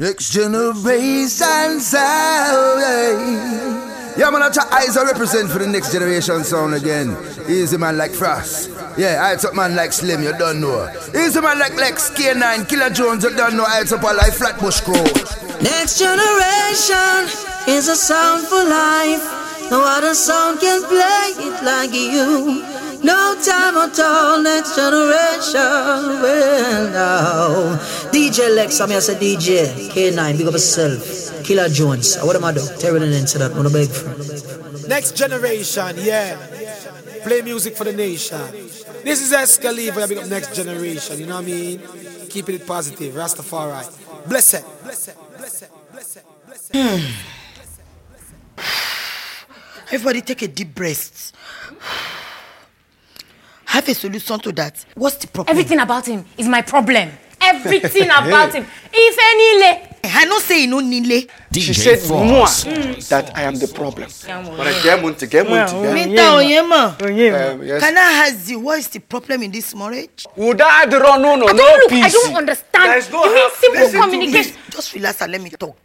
Next generation sound. Eh? Yeah, man, try eyes I represent for the next generation sound again. Easy man like Fross. Yeah, I up man like Slim, you don't know. Easy man like Lex, K9, Killer Jones, you don't know. I up a like Flatbush Crew. Next generation is a sound for life. No other sound can play it like you. No time at all, next generation will know. DJ Lex, I'm here, say DJ. K9, big up yourself. Killer Jones. What am I do? Tell me into that. Wanna beg for. Next generation, yeah. Play music for the nation. This is Escaliva, big up next generation, you know what I mean? Keeping it positive, Rastafari. Bless it. Bless it. Bless it. Bless it. Bless it. Hmm. Everybody take a deep breath. Have a solution to that. What's the problem? Everything about him is my problem. Everything about him. If any lay. I no say no nile. She said more that I am the problem. But I money. Minta Onyema. Um, yes. Can I ask you what is the problem in this marriage? Would I do no no no I no don't look, peace? I don't understand. There's no you need help. simple Listen communication. Just relax and let me talk.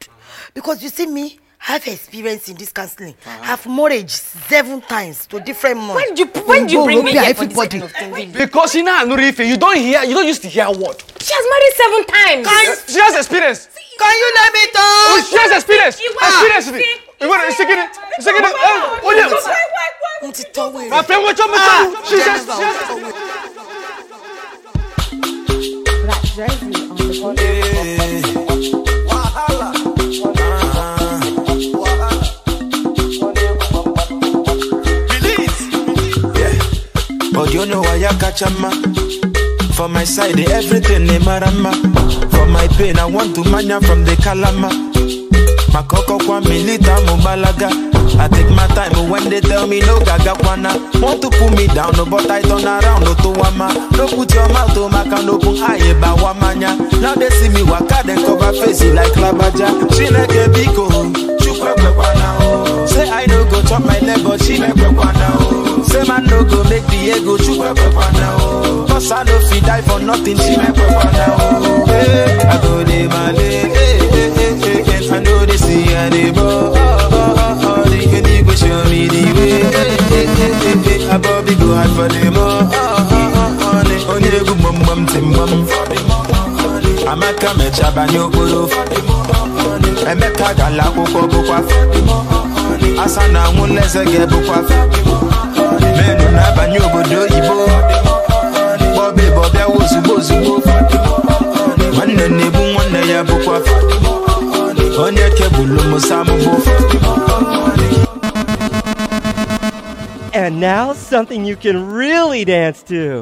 Because you see me, have experience in this counseling. I have marriage seven times to different men. When do you, when do you bring me Go, here for this everybody. kind of thing? really? Because you know Nurife, you don't hear, you don't used to hear word. She has married seven times. Yes, She has experience. Can you let me Oh, she has experience. You Experience are. with it. You want to second it? Second it. Oh, oh yeah. Mo ti tọ́ wèrè. My friend, ah, watch out, watch out. She says, she has But you know why I catch a man. For my side, eh, everything they marama. For my pain, I want to mania from the kalama. Makoko kwa milita mubalaga. I take my time when they tell me no gaga kwana. Want to pull me down, no, but I turn around, no to wama. No put your mouth to my can open aye ba wamanya. Now they see me waka, then cover face like labaja. She like a biko, kwana oh. Say I no go chop my leg, but she make kwana oh. Say man no go make the ego chukwe kwana oh. Cause I no fit die for nothing, she make kwana oh. Hey, I go de male, hey, hey, hey, hey. I know they see and they bo. Oh, oh, oh, oh, they can you go show me the way. Hey, hey, hey, hey, hey. I Bobby go hard for them. Oh, oh, oh, oh, oh, they only go bum bum tim bum. Amaka mecha banyo kolo. Emeka gala koko bukwa. Asa na nwuleze ge bukwa. And now, something you can really dance to.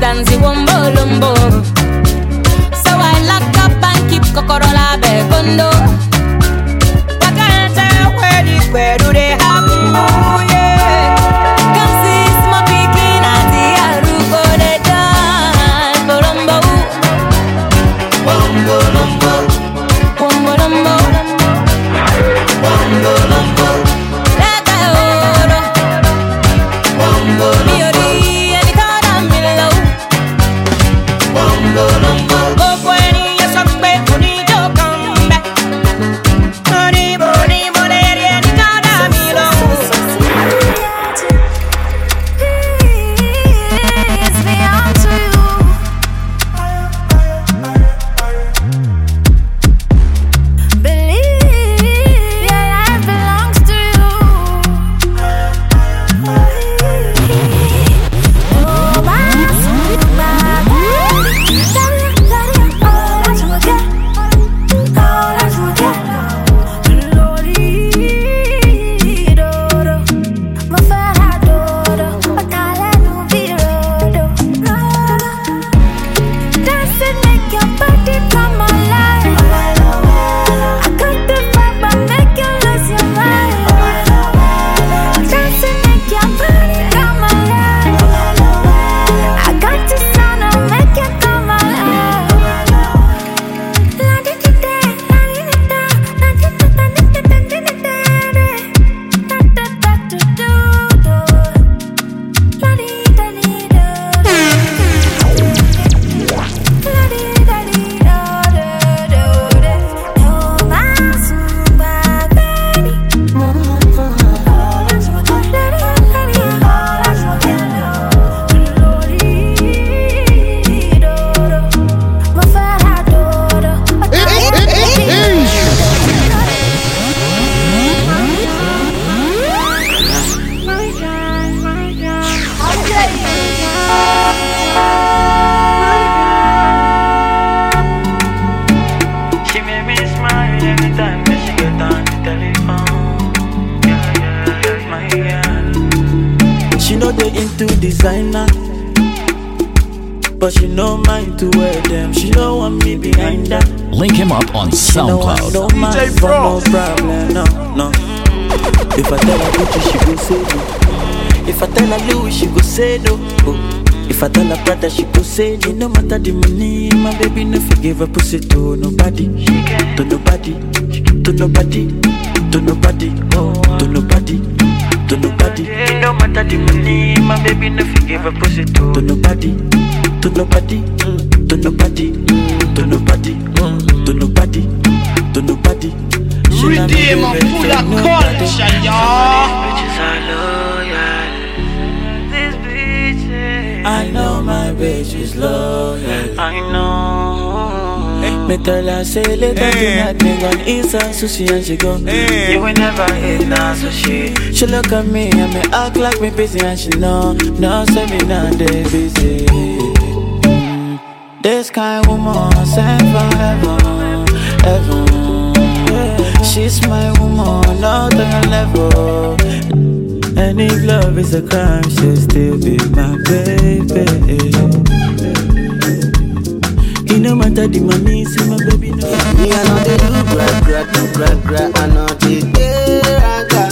Is dance wombo lumbo. So I lock up and keep kokorola begondo. Wakante wedi kwedu de hamu yeah. The money, my baby no forgive her pussy to say later tonight me eat some sushi and she go eh. You will never eat no sushi She look at me and me act like me busy and she know No say me not dey busy. This kind woman sent heaven, heaven yeah. She's my woman, not on your level. And if love is a crime, she'll still be my baby it no matter the money, see my baby no. Me I know they do gra gra do gra gra. I know they raga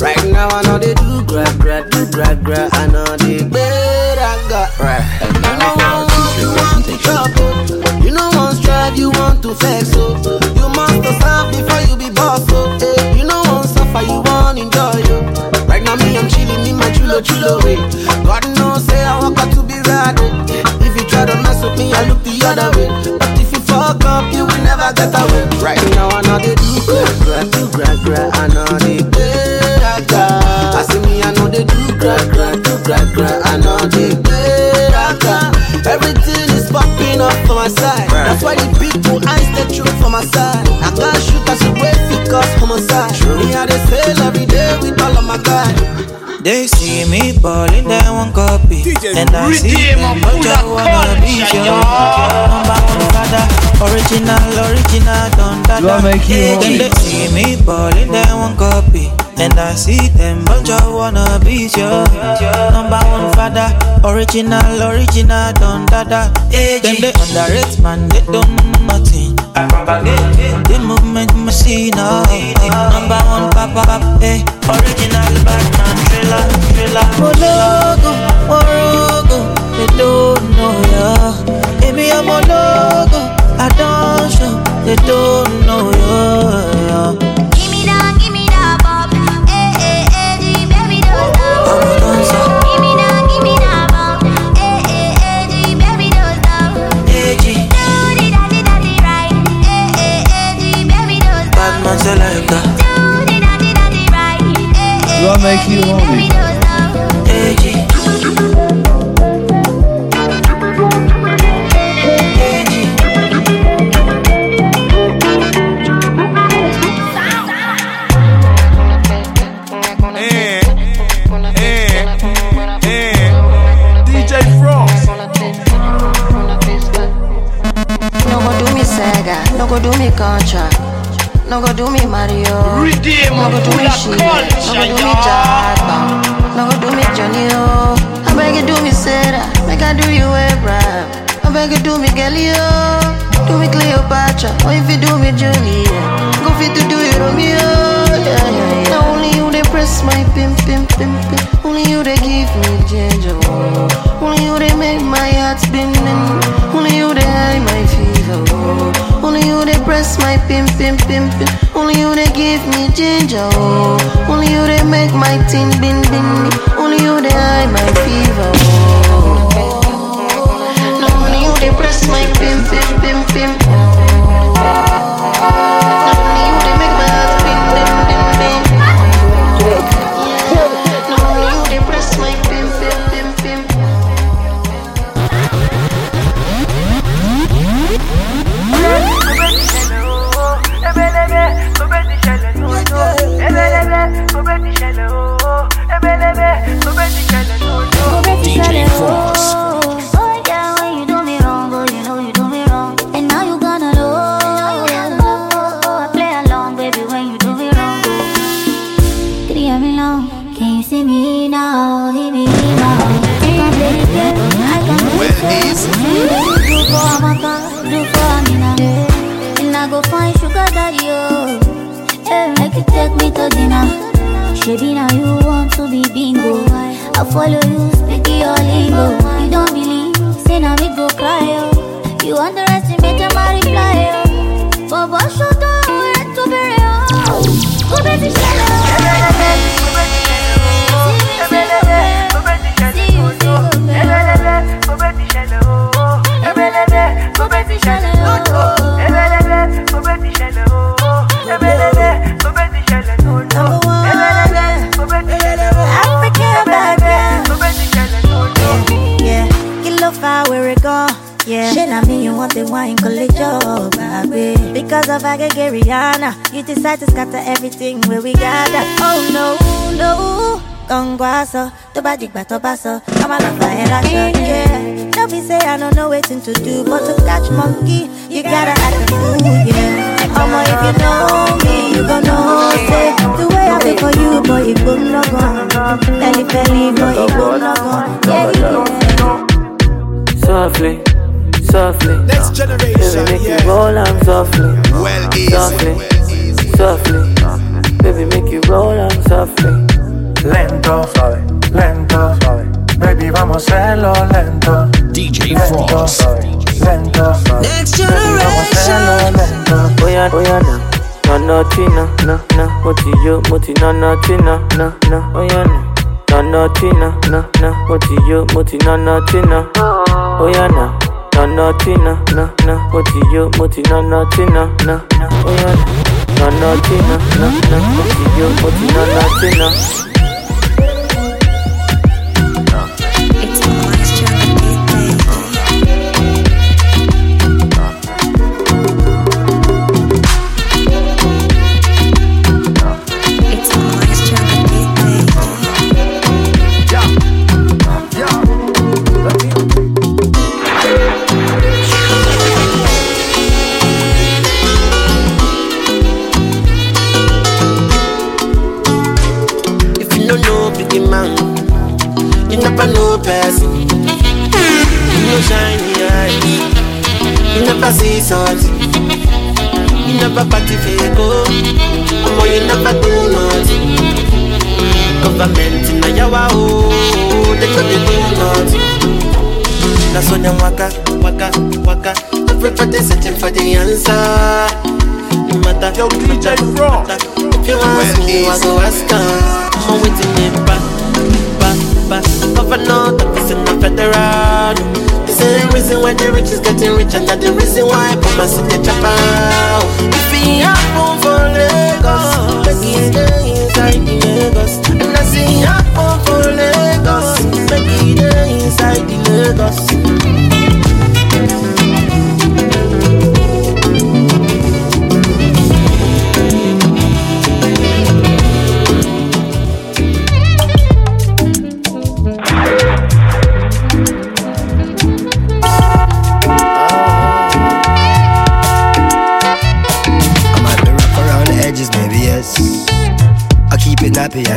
Right now I know they do gra gra do gra gra. I know they raga Right. You know one you want to trouble. You know one strive you want to flex so You must to serve before you be boss so eh. You know one suffer you want enjoy you Right now me I'm chilling in my chulo chulo way God knows say I out to be rad If you try to mess with me I look other way But if you fuck up you will never get away. Right. Now I know they do. Gra gra do gra gra I know they raga I see me I know they do. Gra gra do gra gra I know they raga Everything is popping up for my side. That's why the people eyes the truth for my side. I can't shoot as a way because homicide Me I they sail every day with all of my guys They see me ballin', they want copy And I see Redeem a them, but full I of wanna be culture, y'all. Number one father, original, original, don't Do make you Then they see me ballin', they want copy And I see them, but I wanna be sure Number one father, original, original, don't dada. Them they underrate man, they don't know nothing. I propagate the movement machine, oh. Number one papa, eh. Original Batman thriller, thriller. Mologo, Morogo, they don't know ya. Amy, I'm a logo, I don't show, they don't know ya Do I make you Frost. No go do me Sega, no go do me Contra, no go do me Mario, Redeem no go do me Sheila, no go do me y'all. No go do me Johnny O. I beg you do me Sarah, make I do you Abraham. I beg you do me Galileo, do me Cleopatra, or if you do me Julia, go fit to do you Romeo. Yeah, yeah, yeah. Now only you they press my pimp, pimp, pimp, pimp. Only you they give me ginger. oh. Only you they make my heart spinning. Only you they high my fever. oh. You they press my pimp, pimp, pimp, pimp. Only you they give me ginger. Oh. Only you they make my tin bin bin. Only you they high my fever. Oh. No, only you they press my pimp, pimp, pimp, pimp. You to scatter everything where we gather. Oh no, no, Gongwaso, to badi bato baso, I'm a love fire action, yeah. Don't be say I don't know waiting to do, but to catch monkey, you gotta act a fool, yeah. Mama, if you know me, you gon' know, say, the way I feel for you, boy, it go no gone. Belly, belly, boy, it go no gone. Yeah, yeah. Softly, softly. Next generation, Baby, make yeah. you roll on softly. Well, easy. Softly, softly. Baby, make you roll on softly. Lento, suave, lento, suave. Baby, vamos a hacerlo lento. DJ Lento, Fross. suave, lento, suave. Next Baby, vamos a hacerlo lento. Oh yeah, oh yeah, no. No, no, tina, no, no. Moti yo, moti, no, no, tina, no, no. Oh yeah, no. No, no, tina, no, no. Moti yo, moti, no, no, tina. Oh yeah, no. No, no, tina, no, no. Moti yo, moti, no, no, tina, no, no. Oh yeah, no. No, no, tina, no, no. Moti yo. If never see something. You never party go, Omo you never do nothing. Government in a yawa oh, they could do nothing. That's when them waka, waka, waka. Everybody searching for the answer. No matter Yo, DJ Fross. if you ask me, I go ask her. I'm waiting in back, back, back. Governor, the person of federal. This the reason why the rich is getting rich, and that's the reason why I put my city chop out. If he happen for Lagos, make it stay inside the Lagos. And I see happen for Lagos, make it stay inside the Lagos.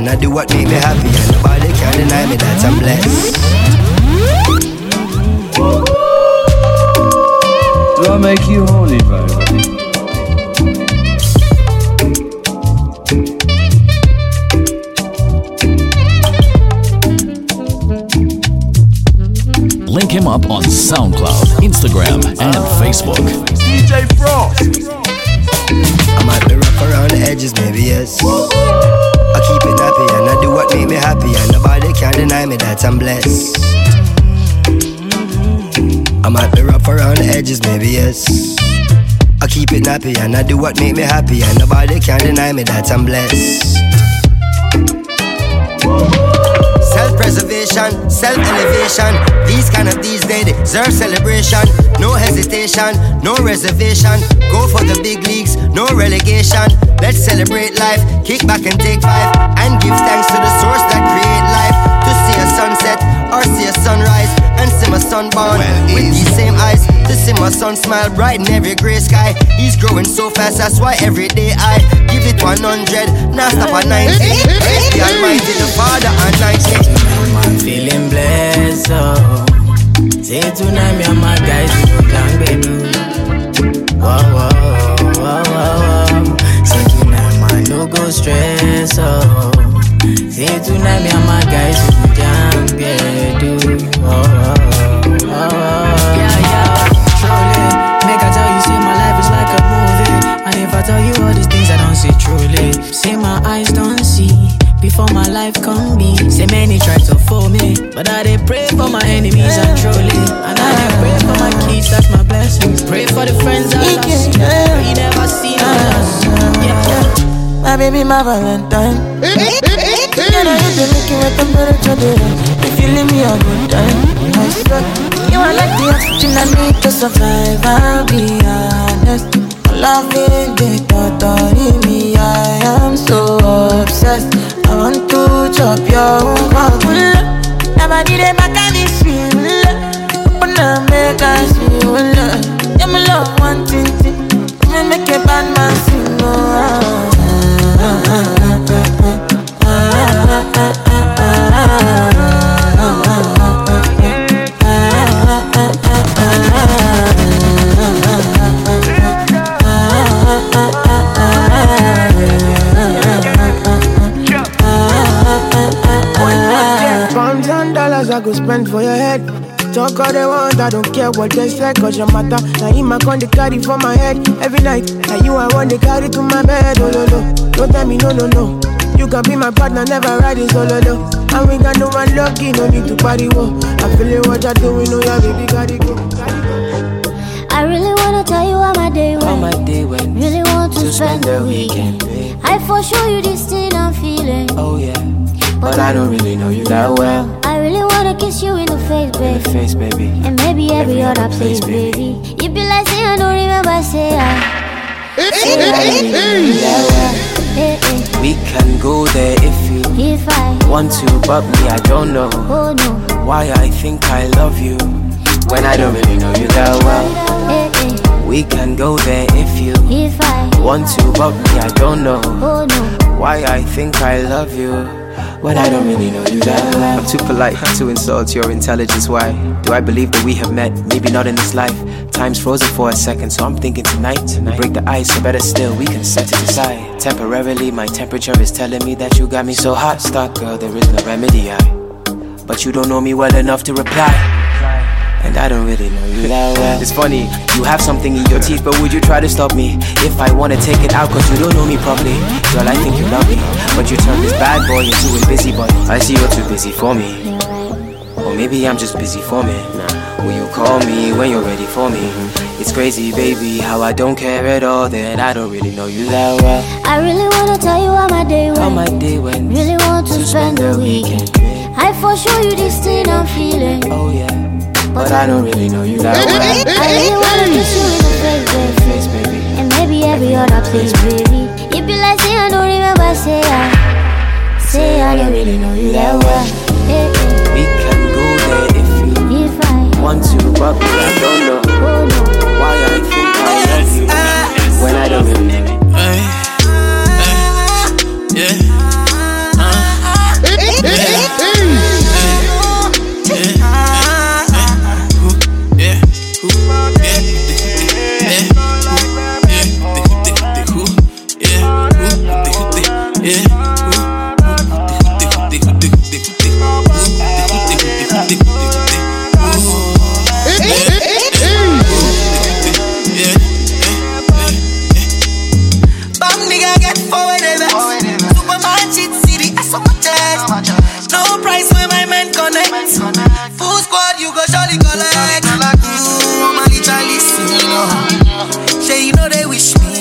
I do what make me happy, and nobody can deny me that I'm blessed. Do I make you horny, baby? Link him up on SoundCloud, Instagram, and Facebook. DJ Fross. I might be rough around the edges, maybe yes. I keep it nappy and I do what make me happy, and nobody can deny me that I'm blessed. I might be rough around the edges, maybe yes. I keep it nappy and I do what make me happy, and nobody can deny me that I'm blessed. Self-preservation, self-elevation. These kind of these they deserve celebration. No hesitation, no reservation. Go for the big leagues, no relegation. Let's celebrate life, kick back and take five, and give thanks to the source that create life. To see a sunset or see a sunrise, and see my son born with these same eyes. To see my son smile bright in every gray sky. He's growing so fast, that's why every day I give it 100, now stop at 90. the Almighty, the Father, and I say, I'm feeling blessed, oh. Say tonight, me and my guys, we go down, baby. Whoa, whoa, go stress, oh. Say tonight, me and my guys, we go down, baby. Oh, oh, oh, oh. Yeah, yeah, truly. Make I tell you, see, my life is like a movie. And if I tell you all these things, I don't see truly. See, my eyes don't see. Before my life come be, say many try to fool me, but I yeah. My Valentine. Then I used to make with temperature there. If you leave me a good time, I swear. You are like the oxygen I need to survive. I'll be honest. Loving the thought in me, I am so obsessed. I want to chop your own Never did a back of this feel. Open up, make us feel. My love, one thing. Me make a bad man sing. Oh, I go spend for your head. Talk all they want, I don't care what they say, cause your matter. Now him I con the carry for my head every night. Now you I want to carry to my bed, oh no no. Don't tell me no no no. You can be my partner, never ride it oh, solo though. And we got no one lucky, no need to party whoa. I feel it what you're doing, oh yeah, baby, gotta go. I really wanna tell you how my day went. How my day went. Really want to, To spend, spend the the weekend. weekend, babe. I for sure you this thing I'm feeling. Oh yeah, but I don't really know you that well. I really wanna kiss you in the face, In baby. the face, baby. And maybe every, Every other other place, place, baby. You be like, say I don't remember, say I. Say I don't remember that well. Eh, eh. We can go there if you If I, want to, but me, I don't know oh no. why I think I love you when I don't really know you that well. Eh. We can go there if you If I, want to, but me, I don't know oh no. why I think I love you when I don't really know you that well. I'm too polite to insult your intelligence. Why do I believe that we have met? Maybe not in this life. Time's frozen for a second, so I'm thinking tonight. We break the ice, or better still, we can set it aside. Temporarily, my temperature is telling me that you got me so hot. Stop, girl, there is no remedy. I, but you don't know me well enough to reply. And I don't really know you that well. It's funny, you have something in your teeth, but would you try to stop me? If I wanna take it out, cause you don't know me properly. Girl, I think you love me, but you turn this bad boy into a busybody. I see you're too busy for me. Or maybe I'm just busy for me. Will you call me when you're ready for me? It's crazy, baby, how I don't care at all. That I don't really know you that well. I really wanna tell you how my day went. How my day went. Really want to, spend the weekend. I for sure you this thing I'm feeling. Oh yeah, but I don't really know you that well. I really wanna kiss you in the face, baby. Face, baby. And maybe every other place, baby. If you like, say I don't remember, say I. Say I don't really know you that well. We can go there if you If I, want to, but I don't know oh no. why I think I love you when I don't really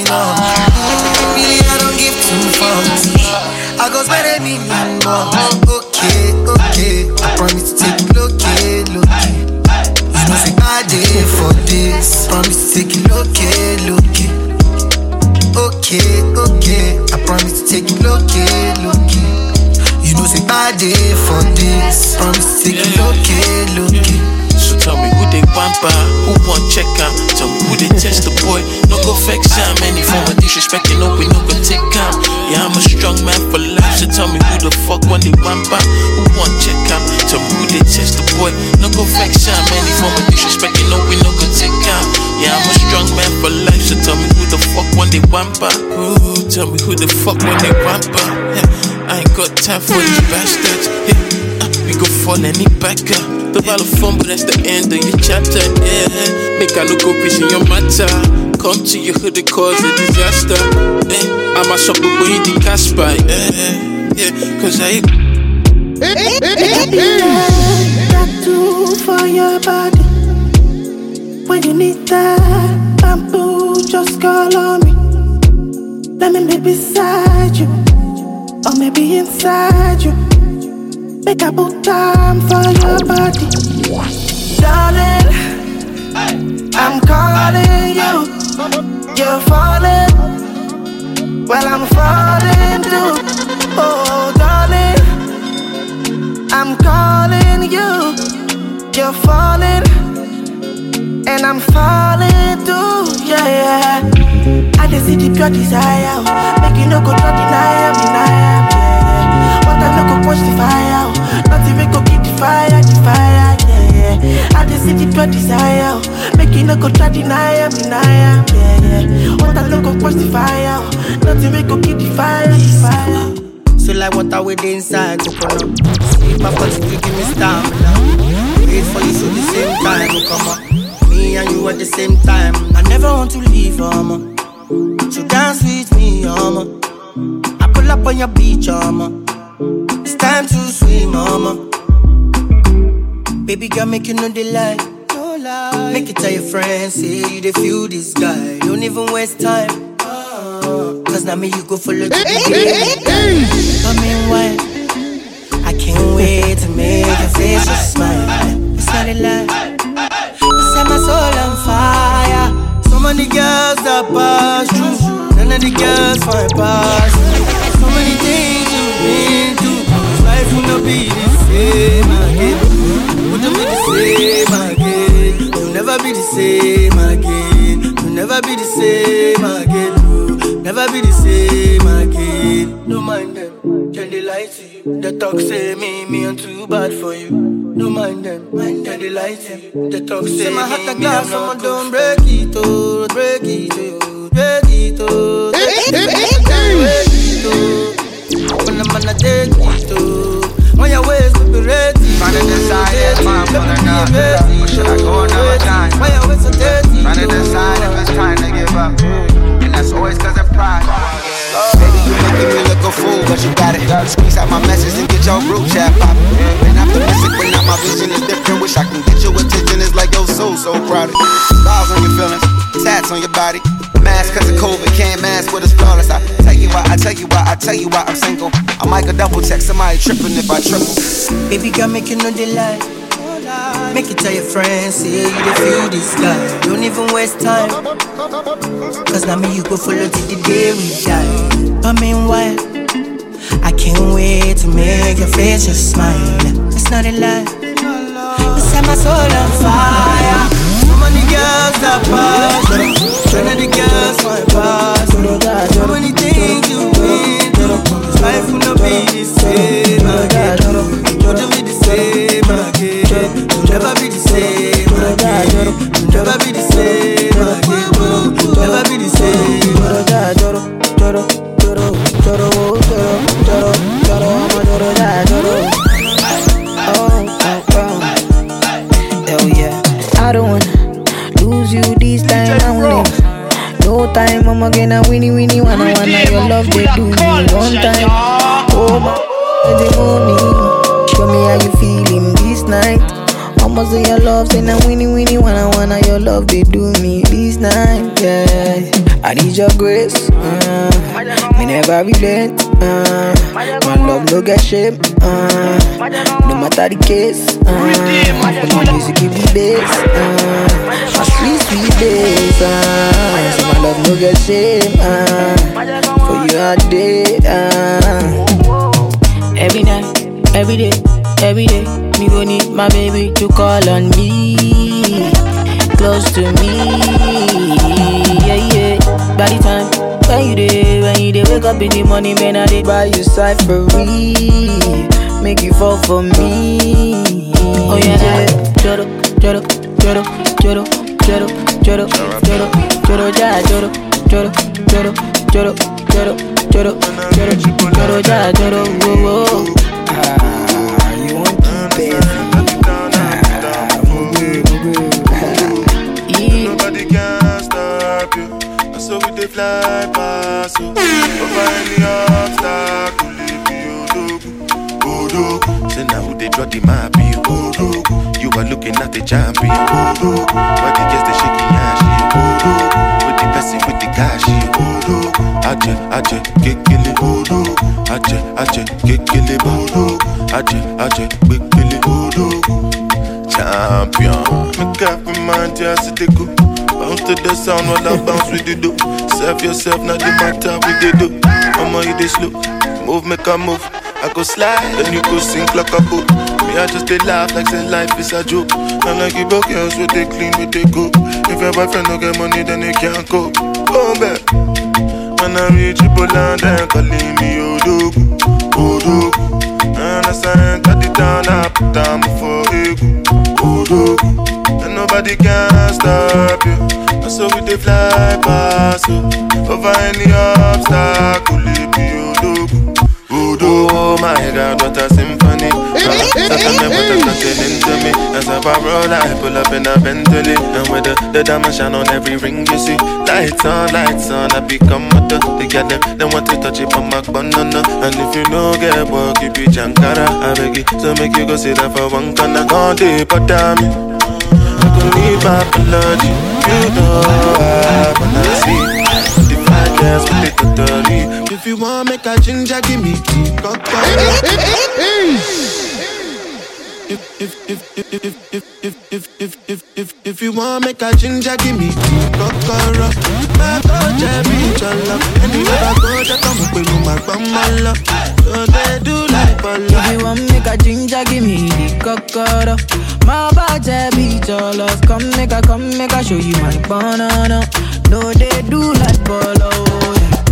me. Really, I don't give two fucks. I go spend a million bucks. Okay, okay. I promise to take it okay, okay. You know, say I did for this. Promise to take it okay, okay. Okay, okay. I promise to take it okay, okay. You know, say I did for this. Promise to take it okay, okay. So who they want check am? Tell me who they test the boy. No go vex am. Any form of disrespect, you know we no go take am. Yeah, I'm a strong man for life. So tell me who the fuck want the wampa? Who want check am? Tell me who they test the boy. No go vex am. Any form of disrespect, you know we no go take am. Yeah, I'm a strong man for life. So tell me who the fuck want the wampa? Ooh, tell me who the fuck want the wampa? Yeah, I ain't got time for these bastards. Yeah, we go fall any backer. Eh. The ball of fun, but that's the end of your chapter. Yeah, make I look go in your matter. Come to your hood and cause a disaster. Eh, I'm a shop but you the Casper. Yeah, yeah, eh. cause I. tattoo for your body. When you need that bamboo, just call on me. Let me be beside you, or maybe inside you. Make a put time for your body, darling. I'm calling you, you're falling. Well, I'm falling too. Oh, darling. I'm calling you, you're falling, and I'm falling too, yeah, yeah. I just see the pure desire, make you no go try deny am, deny. What I no go quench the fire. Nothing we go keep the fire, the fire, yeah, yeah. I just see the pure desire, make you no go try deny am, deny yeah, yeah. What I no go quench the fire, oh. nothing we go keep the fire, the fire. So like water with the inside coconut. Sleep my body, you give me stamina. Wait for you so the same time will come up. Me and you at the same time. I never want to leave, um. So dance with me, um. I pull up on your beach, um. It's time to swim, mama. Baby girl, make you know the lie. Make it tell your friends, say you dey feel this guy. Don't even waste time. Ah. Cause now me you go follow the game. I mean why? I can't wait to make your face just smile. It's not a lie. You set my soul on fire. So many girls that pass through. None of the girls find pass. Not be the same again. Wouldn't be the same again. You'll never be the same again. You'll never be the same again. no. Never be the same again. No mind them, can they lie to you? They talk say me, me I'm too bad for you. No mind them, mind them, they lie to you. They talk say, my heart a glass, someone don't break it, oh, break it, oh, break it, oh, break it, oh. When I'm gonna take it, oh. When your ways will be ready, to decide if I'm gonna not Or should I go another time? When your ways are dirty, Trying to decide if it's time to give up And that's always cause of pride Baby, you making me look a fool, but you got it. Squeeze out my message and get your group chat poppin'. Been optimistic, but now my vision is different. Wish I can get your attention, it's like your soul so crowded. Scars on your feelings, tats on your body. Mask cause of COVID, can't mask what is flawless. I tell you why, I tell you why, I tell you why I'm single. I might go double check somebody tripping if I triple. Baby girl, make you know the lie. Make it tell your friends, say you dey feel this guy. Don't even waste time. Cause now me you go follow till the day we die. But meanwhile, I can't wait to make your face just smile. It's not a lie. You set my soul on fire. So girls that shame. Uh, no matter the case. Uh, my music give me bass. Uh, my sweet sweet bass. Uh, so my love no get shame. Uh, for you all day. Uh, every night, every day, every day. Me go need my baby to call on me, close to me. Yeah, yeah. The time when you dey, when you dey wake up in the morning, man, I dey buy you side. Make you fall for me. Oh yeah, yeah. Joro, joro, joro, joro, joro, joro, joro, joro, ja, joro, joro, joro, joro, joro, joro, joro, joro, ja, joro, whoa, whoa. Ah, you want keep dey fly you. Over any obstacle, leave you Odogwu, Odogwu. Say now who they draw the map, you. You are looking at the champion, Odogwu. Why the girls they shaking ass, you Odogwu. With the person with the cash, you Odogwu. Aje, aje, kekele, Odogwu. Aje, aje, kekele, Odogwu. Aje, aje, kekele, Odogwu. Champion, make up my mind, just to go. Bounce to the sound while I bounce with the do. Serve yourself, not the matter with the do. Mama, you this slow. Move, make a move. I go slide, then you go sink like a boat. Me, I just they laugh like say life is a joke. And like you broke girls with they clean with they go. If your boyfriend don't get money, then they can't go. Go back. When I reach Poland, then calling me Odogwu, Odogwu. And as I enter the town, I put down before Egu, Odogwu. And nobody can stop you. And so we they fly past you. Over any obstacle, my God, what a symphony. Second me put a nothing into me. As I roll, I pull up in a Bentley. And with the, the diamond shine on every ring you see. Lights on, lights on, I become a They get them, they want to touch it from my banana. And if you know get work, you be Jankara. I beg you, so make you go sit down for one corner. All day, but damn it. I could need my apology. You know I wanna see. The five girls with the totally. If you want to make a ginger, give me if, if, if, if, if, if, if, if, if, if, if, if you want make a ginger, give me kokoro. My God, Jerry, Chola. Anywhere I go, just come up with my bumala. So they do like bala. If you want make a ginger, give me the kokoro. My body be jealous. Come make a, come make a show you my banana. No, they do like bolo. Yeah.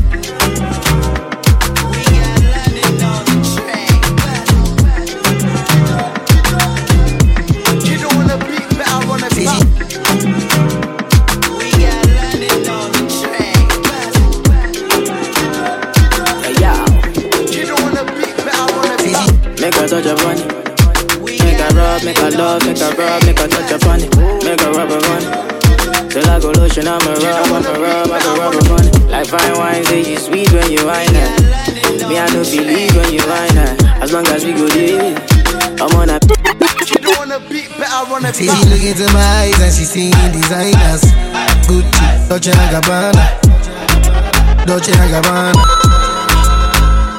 Make a rub, make a love, make a rub, make a touch upon it. Make a rub upon it. Till I go lotion, I'm a rub, I'm a rub, I'm a rub upon it. Like fine wine, say you sweet when you wine it. Me, I don't believe when you wine it. As long as we go there, I'm on a. You don't wanna be better, wanna Say she look into my eyes and she seeing designers Gucci, Dolce and Gabbana Dolce and Gabbana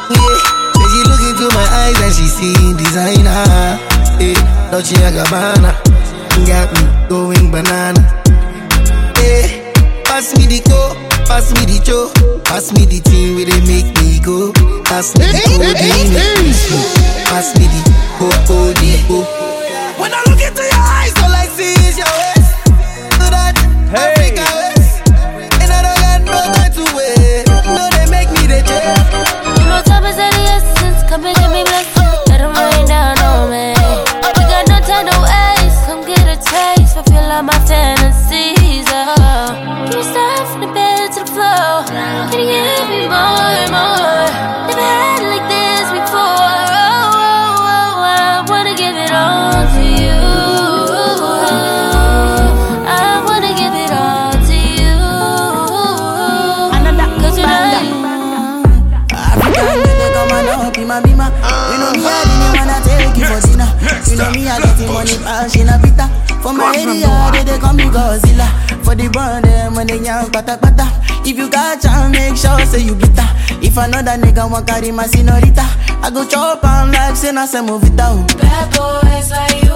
Yeah, say she look into my eyes and she seeing designer Yeah, Dolce and Gabbana Got me going banana Yeah, pass me the co, pass me the cho Pass me the thing where they make me go Pass me the codeine, make me slow Pass me the co-co-di-co oh, oh, when I look into your eyes, all I see is your waist. Do that Africa waist. And I don't got no time to wait. No, they make me the jet. You know, top is of the essence. Come For my area, they, they call me Godzilla. For the brand, them when they young, pata pata. If you got chance, make sure say you bitter. If another nigga want carry my senorita, I go chop on like say na se move it down. Bad boys like you.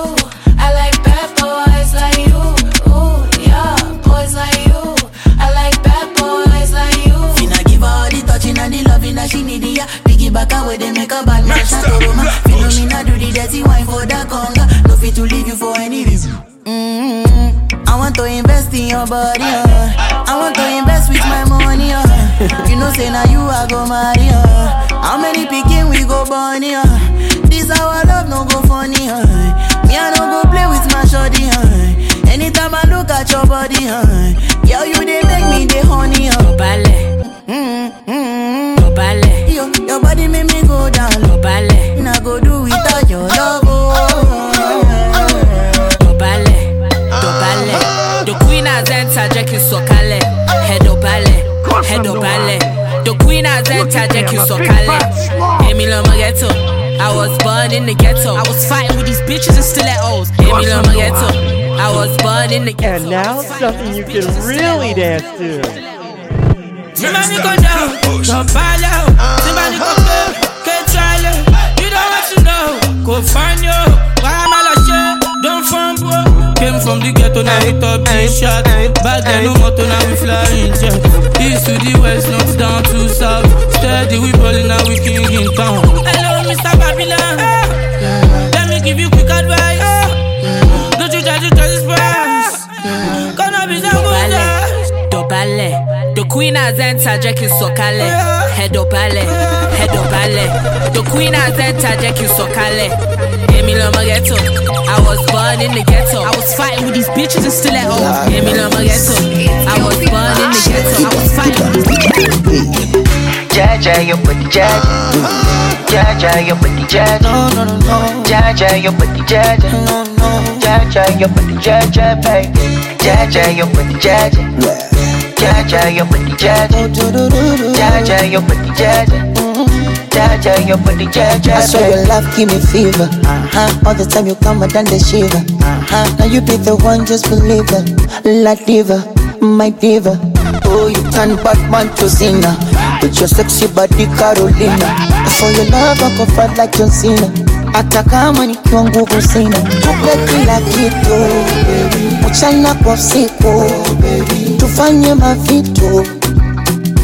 I like bad boys like you. Ooh, yeah, boys like you. I like bad boys like you. Finna give her all the touching and the loving that she need, yeah. Piggyback away, they make a bad man shot to Roma. Philomena do the dirty wine for the conga. Body, uh. I want to invest with my money, uh. You know, say now you I go marry, uh. How many picking we go bunny, uh. This our love no go funny, uh. Me I no go play with my shorty, uh. Anytime I look at your body, uh. Girl, you they make me the honey, uh. Ballet. Mm-hmm. Ballet. Yo, your body make me go down. Ballet. And I go do without your love, has entered, Jackie Sokale. Head up ballet. Head up ballet. The queen has entered, Jackie Sokale. Emilio Maghetto. I was born in the ghetto. I was fighting with these bitches and stilettos. Emilio Maghetto. I was born in the ghetto. And now something you can really dance to. Timbani go down, go fall out. Timbani go play, get try You know what you know, go find you. Came from the ghetto, now hit up G-Shot Back then, no motor, now we flying jet. East to the west, north down to south. Steady, we ballin', now we king in town. Hello, Mr. Babylon. Let me give you quick advice queen has entered, Jackie Sokale Head up ale, head up ale The queen has entered, Jackie Sokale Emilio Maghetto I was born in the ghetto I was fighting with these bitches and still at home Emilio Maghetto I was born in the ghetto I was fighting with these bitches. Jaja, your booty, Jaja. Jaja, your booty, Jaja. No, no, no, no. Jaja, your booty, Jaja. No, no. Jaja, your booty, Jaja, baby. Jaja, your booty, Jaja. Jaja, your booty, Jaja. Jaja, your booty, Jaja. Jaja, your booty, Jaja. I swear your love give me fever. Uh-huh. All the time you come, I done the shiver. Uh-huh. Now you be the one, just believe it. La diva, my diva. Oh, you turn Batman to Cena. With your sexy body, Carolina. For your love, I go fight like John Cena. Hata kama nikiwa nguvu sina, tupe kila kitu mchana kwa usiku, tufanye mavitu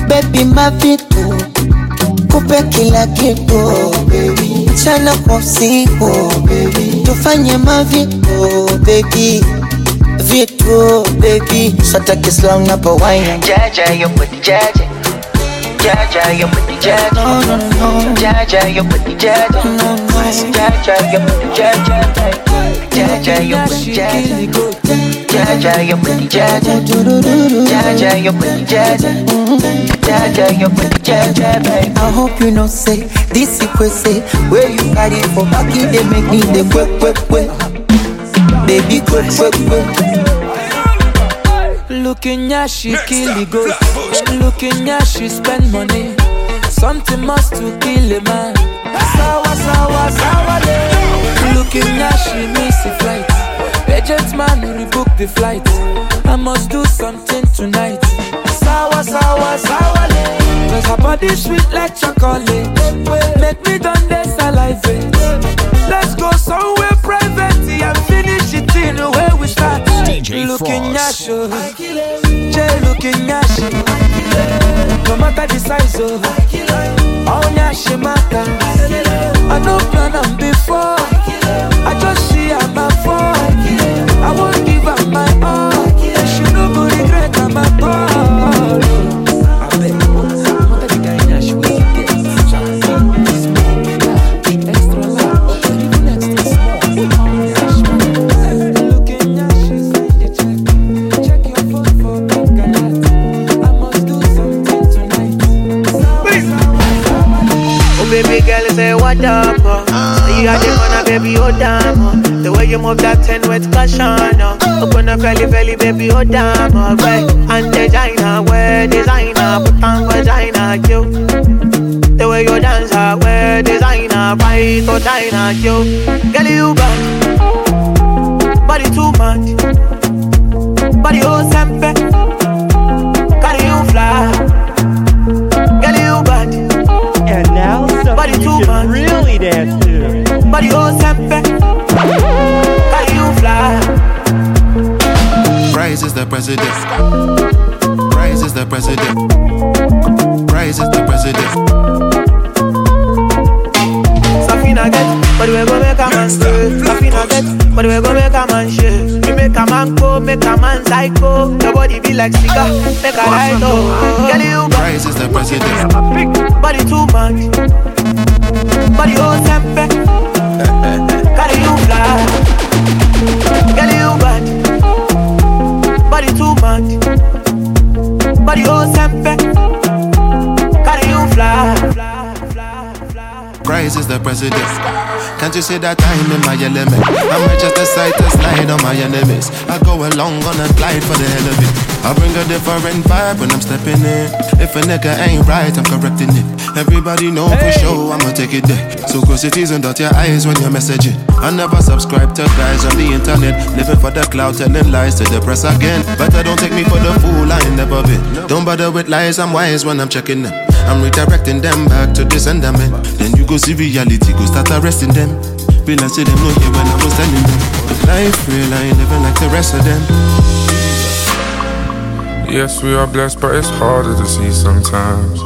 baby, mavitu kupe kila kitu mchana kwa usiku, tufanye mavitu baby vitu baby, sataki slang napo wine Jaja, your booty, Jaja. Jaja, your booty, Jaja. No, no, no. Jaja, your booty, Jaja. No, no. Jaja, your booty, Jaja. Jaja, your booty, Jaja. Jaja, your booty, Jaja. Jaja, your booty, Jaja. Jaja, your booty, Jaja, baby. I hope you know say this is say where you carry for back it they make me the quick quick quick baby quick quick quick Looking at she kill it good Looking at she spend money Something must to kill a man Sawa, sawa, sawa. Looking at she miss a flight Agent man rebook the flight. I must do something tonight. Sawa, sawa day. Cause her body sweet like chocolate. Make me done this salivate Let's go somewhere private And finish it in the way we start. DJ Looking at Fross. you. Jay looking at you. No matter the size of All ya she matter I no plan am before. I just see her my phone baby girl, say what I'm doing. I'm not going to give up? Uh. Say what am I? you are the one, baby, oh damn. The way you move that ten with caution. Uh. Open up belly, belly, baby, oh damn. Uh. Right. And designer, wear designer, put on vagina, you. The way you dance, uh, wear designer, right, oh China, you. Girl, you bad, body too much, body oh sempe, carry you fly. Girl, you bad. And now Body too you much. really dance to. Body oh sempe Can you fly? Price is the president. Price is the president. Price is the president. Safina get But we go make a man stay Safina get But we go make a man shake We make make a man go, make a man psycho. Your body be like cigar, make a light up. Girl, you got Price is the president. body too much, body oh sempe. Carry you fly, girl, you bad, body too much, body oh sempe. Carry you fly. Price is the president. Can't you see that I'm in my element? I might just decide to slide on my enemies. I go along on a glide for the hell of it. I bring a different vibe when I'm stepping in. If a nigga ain't right, I'm correcting it. Everybody know for sure I'ma take it there. So close it is and dot your eyes when you're messaging. I never subscribe to guys on the internet. Living for the cloud, telling lies to the press again. But I don't take me for the fool, I ain't never been. Don't bother with lies, I'm wise when I'm checking them. I'm redirecting them back to the sender man. Then go see reality, go start arresting them. Be like say them no here when I was telling them. Life real, I ain't living like the rest of them. Yes, we are blessed, but it's harder to see sometimes.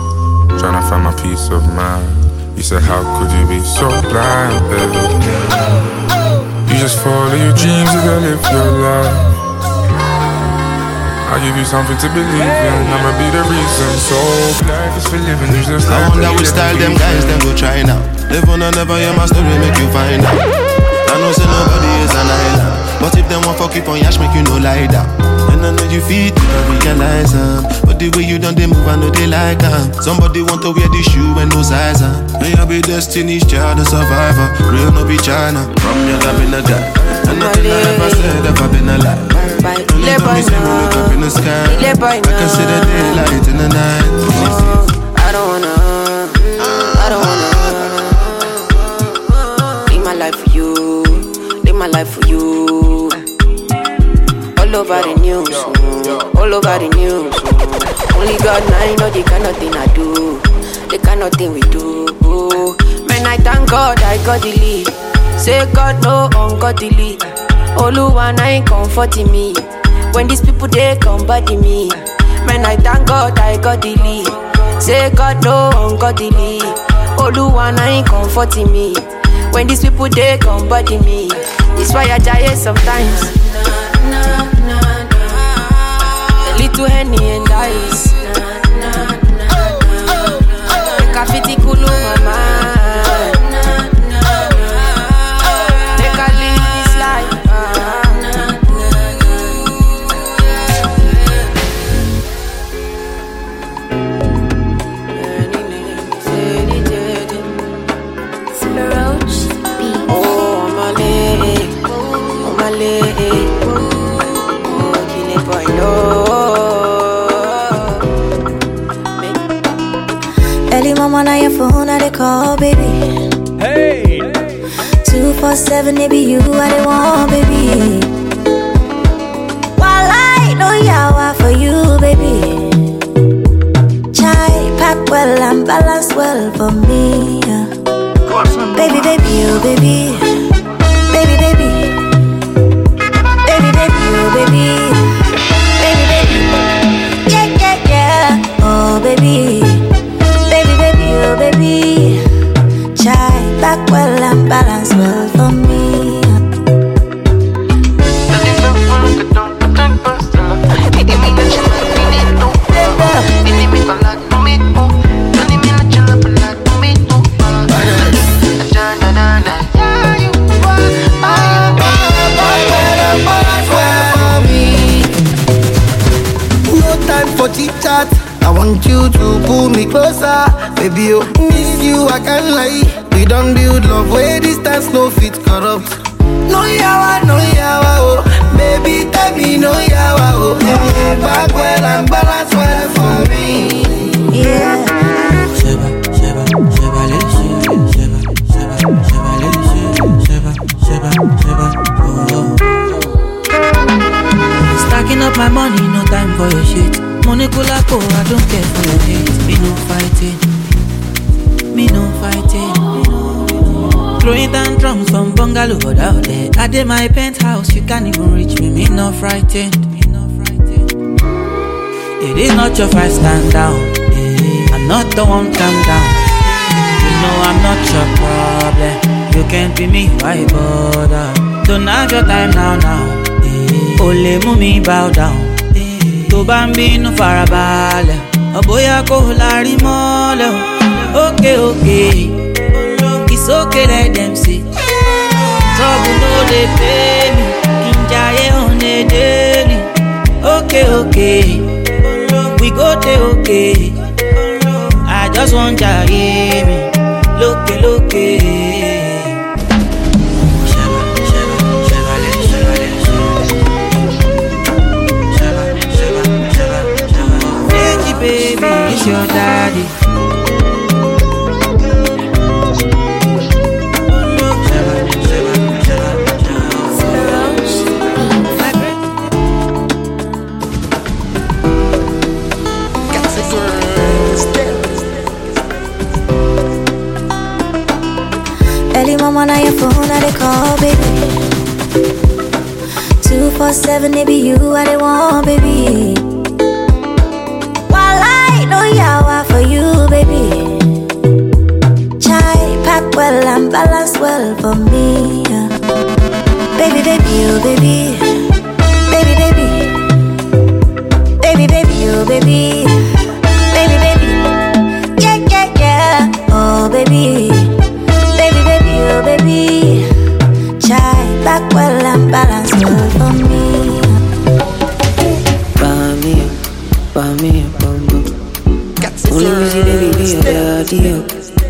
Trying to find my peace of mind. You said, How could you be so blind, baby? Oh, oh. You just follow your dreams, you gotta live your life. I give you something to believe in, I'ma be the reason. So, life is for living, you just I wonder which style them guys them go try now. Live on and never hear my story, make you find out. I know say nobody is an island, but if them want fuck you on yash, make you no lie down. And I know you feel it, I realize um. But the way you done they move, I know they like um. Somebody want to wear the shoe and no size um. May I be destiny's child, a survivor. Real no be China. From young I've been a guy, nothing I ever said ever been a lie. Ile Tell me, say me look up in the sky. I can see the daylight in the night. I don't wanna, I don't wanna live my life for you, live my life for you. All over the news, all over the news. Only God I know the kind of thing I do, the kind of thing we do. Man, I thank God I got the lead. Say God no ungodly. Oluwa na ain't comforting me. When these people they come body me. Man, I thank God I got the. Say God no ungodly. Oluwa na ain't comforting me. When these people they come body me. It's why I die sometimes. A little henny and ice. Seven, it be you, I they want, baby. While I know yawa for you, baby. Chai pack well and balance well for me. yeah. Baby, baby, oh baby, baby, baby. Oh, miss you, I can't lie. We don't build love where distance no fit corrupt. No yawa, no yawa, oh, baby, tell me no yawa, oh. Eh, Back well and balance well for me. Yeah. Stacking up my money, no time for your shit. Money kulapo, I don't care for your hate. Me no fighting, me no fighting. Throwing down drums from bungalow out there. I did my penthouse, you can't even reach me. Me no frightened. It is not your fight, stand down. Eh, I'm not the one, calm down. You know I'm not your problem. You can't be me, why bother? Don't have your time now, now. Eh, mú mi bow down tó bá ń farabalẹ̀ ọ̀bóyá kò lárí mọ́lẹ̀ o òkè òkè it's okay let them say trouble no dey pay me. Jayé on a daily. Òkè òkè we go dey okay. I just wan jayé mi lókè lókè. Benji baby, it's your daddy. Two four seven, it be you, I they want, baby. While I know yawa for you, baby. Chai pack well and balance well for me. yeah. Baby, baby, oh baby, baby, baby, baby, baby, oh baby, baby, baby, yeah, yeah, yeah, oh baby. Baby, baby, oh baby Chai back well and balance well for me daddy up,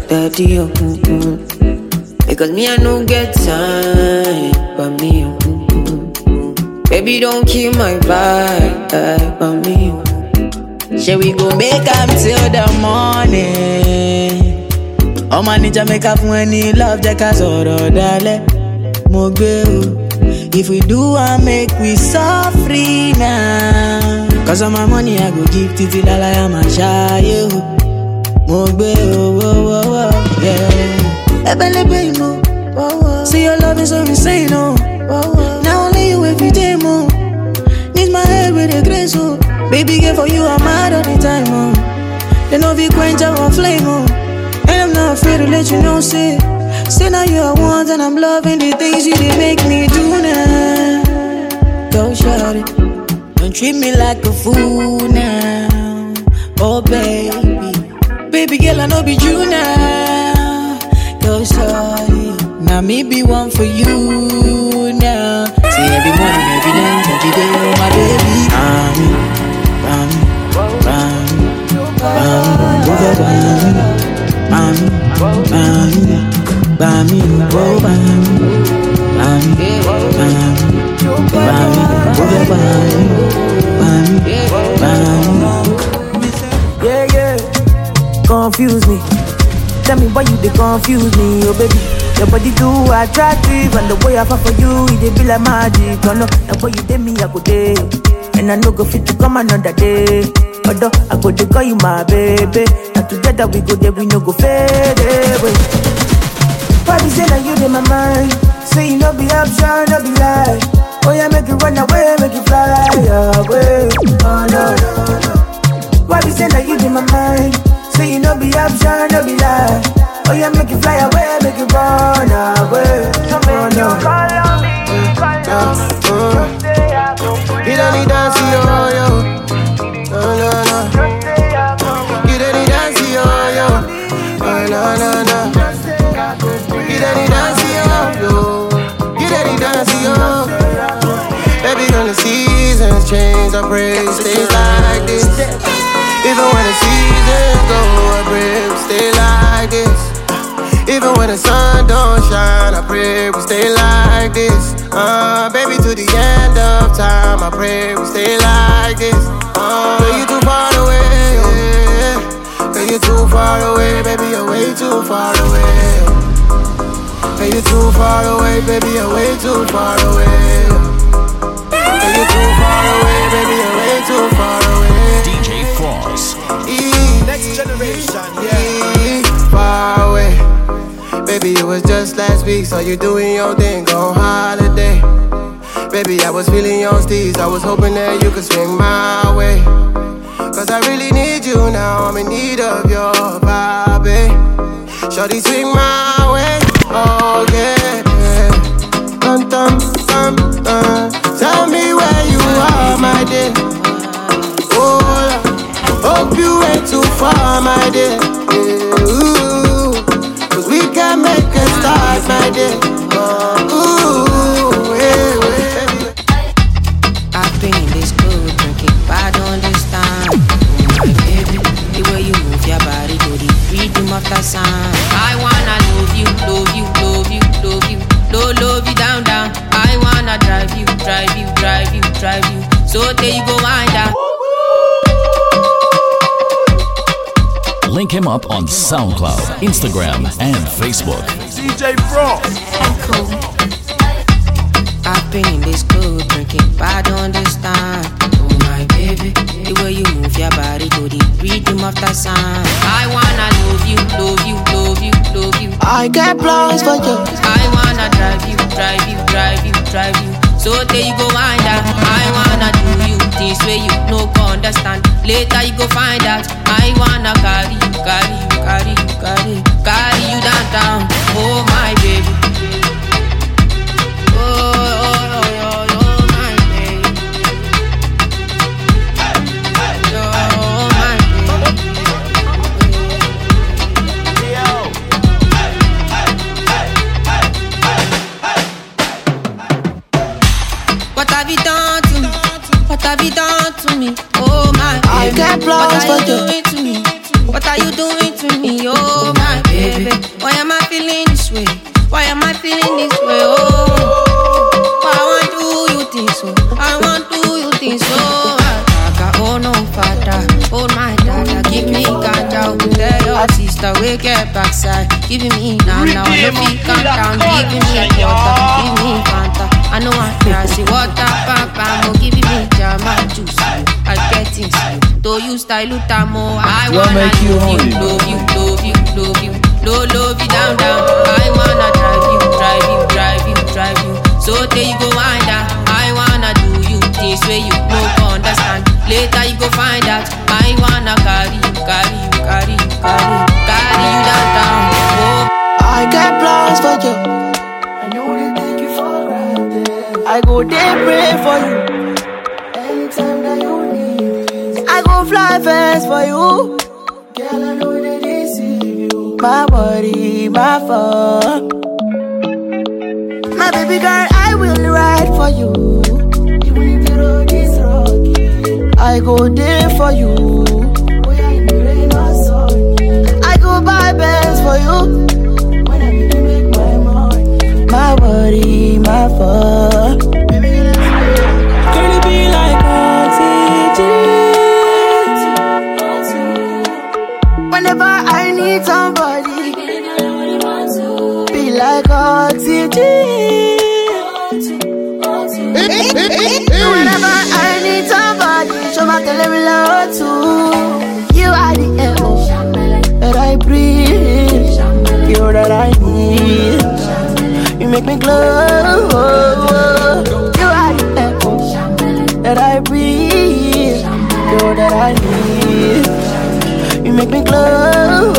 daddy up. Mm-mm. Because me, I no get time, but me, mm-mm. baby, don't kill my vibe, but me. Mm-hmm. Shall we go make up till the morning? ọmọ ní jamaica fún ẹni love jẹ́ ká sọ̀rọ̀ dalẹ̀ mo if we do I make we suffer now. cause of my money i go give títí lálàyà máa ṣáyé o mo gbé yeah. ẹbẹlẹbẹ ìmọ see your love is so insane o na only you fit dey mo need my head with a grace o baby girl for you i'm mad all the time o they no fit quench our flame o. And I'm not afraid to let you know, say, say now you are one, and I'm loving the things you did make me do now. Go shut it, don't treat me like a fool now. Oh baby, baby girl, I know be you now. Shut it, now me be one for you now. See every morning, every night, every day, oh my baby. Bami, bami, bami, bami, bami. Bami, bami, bami, oh bami, bami, bami, bami, oh bami, bami, bami. Confuse me. Tell me why you they confuse me, oh baby. Your body too attractive, and the way I fall for you, it dey be like magic. Oh no, the boy you did me, I go day, and I no go fit to come another day. Although I go to call you my baby, and together we go there, we no go fade away. Why say that you in my mind? Say you no be option, no be lie. Oh yeah, make you run away, make you fly away. Oh no no no. Why be say that you in my mind? Say you no be option, no be lie. Oh yeah, make you fly away, make you run away. Oh no. Uh. You don't need dance, yo, yo. No, no, no. You don't need dance, yo, yo. Oh, no, no, no. You don't need dance, yo, yo. You don't need dance, yo. Baby, when the seasons change, I pray it stays like this. Even when the seasons go, I pray we stay like this. Even when the sun don't shine, I pray we stay like this. Uh, baby, to the end of time, I pray we stay like this. Uh, girl, you too far away. Girl, you too far away, baby, you're way too far away. Girl, you too far away, baby, you're way too far away. Girl, you too far away, baby, you're way too far away. was just last week, so you doing your thing, go on holiday. Baby, I was feeling your steez, I was hoping that you could swing my way. Cause I really need you now, I'm in need of your body. Eh. Shorty, swing my way, oh yeah. Dun, dun, dun, dun. Tell me where you are, my dear. Oh, hope you ain't too far, my dear. Yeah. I've been in this club drinking, the way you move your body to the rhythm. I wanna love you, love you, love you, love you, love, love you down, down. I wanna drive you, drive you, drive you, drive you. So there you go, up. Link him up on SoundCloud, Instagram, and Facebook. DJ Fross. I've been in this club drinking, but I don't understand. Oh my baby, the way you move your body to the rhythm of that sound. I wanna love you, love you, love you, love you. I get plans for you. I wanna drive you, drive you, drive you, drive you. So there you go wind. I wanna do you things where you no go understand. Later you go find out. I wanna carry you, carry you, carry you, carry you, carry you downtown. Oh my baby. Me? Oh my I baby. get plans What are for you doing to me? What are you doing to me? Oh my baby. Why am I feeling this way? Why am I feeling this way? Oh, why I do you think so? I want to do you think so? Gaga, Oh no, father, oh my dada, give me ganja. oh, Tell your sister we get backside, giving me now now. No feel calm down, giving me water, give me Fanta. I know I grassy water, papa, mo giving me jama juice. I get things to you style utamo. I What wanna make you love you, love you, love you, love you, love, love you down down. I wanna drive you, drive you, drive you, drive you. So there you go wind up. I wanna do you things where you no go understand. Later you go find out. I wanna carry you, carry you, carry you, carry you, carry you down down. Oh. I get plans for you. I know you for granted. I go there pray for you. Anytime that you need I go fly fast for you. Girl, I know they deceive you. My body, my fault. My baby girl, I will ride for you. Even if the road is rocky, I go there for you. Oh, yeah, in the rain or sun. I go buy bands for you. When I need to make my money. My body, my fault. Oxygen. Whenever I need somebody, be like oxygen. Whenever I need somebody, show my love too. You are the air that I breathe, you're that I need. You make me glow. That I need. You make me glow.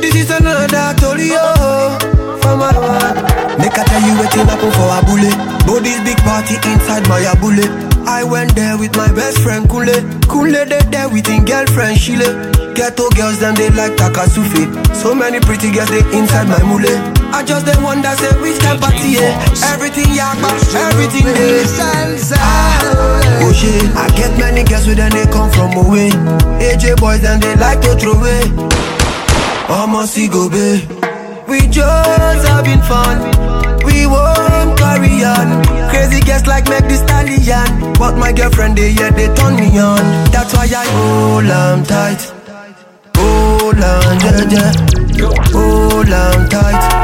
This is another Tolio oh. from my one. Make I tell you what happen for a bullet. Body's big party inside my bullet. I went there with my best friend Kule. Kule they there with his girlfriend Shile. Ghetto girls them they like Takasufi. So many pretty girls they inside my mule. I just the one that say which kind party yeah. Eh? Everything yakba, everything there. Ah, oh shit, I get many girls with them they come from away. AJ boys and they like to throw away. Almost go be. We just having fun. We won't carry on. Crazy guests like make the stallion. But my girlfriend, they yeah, they turn me on. That's why I hold on tight. Hold on, yeah, yeah. Hold on tight.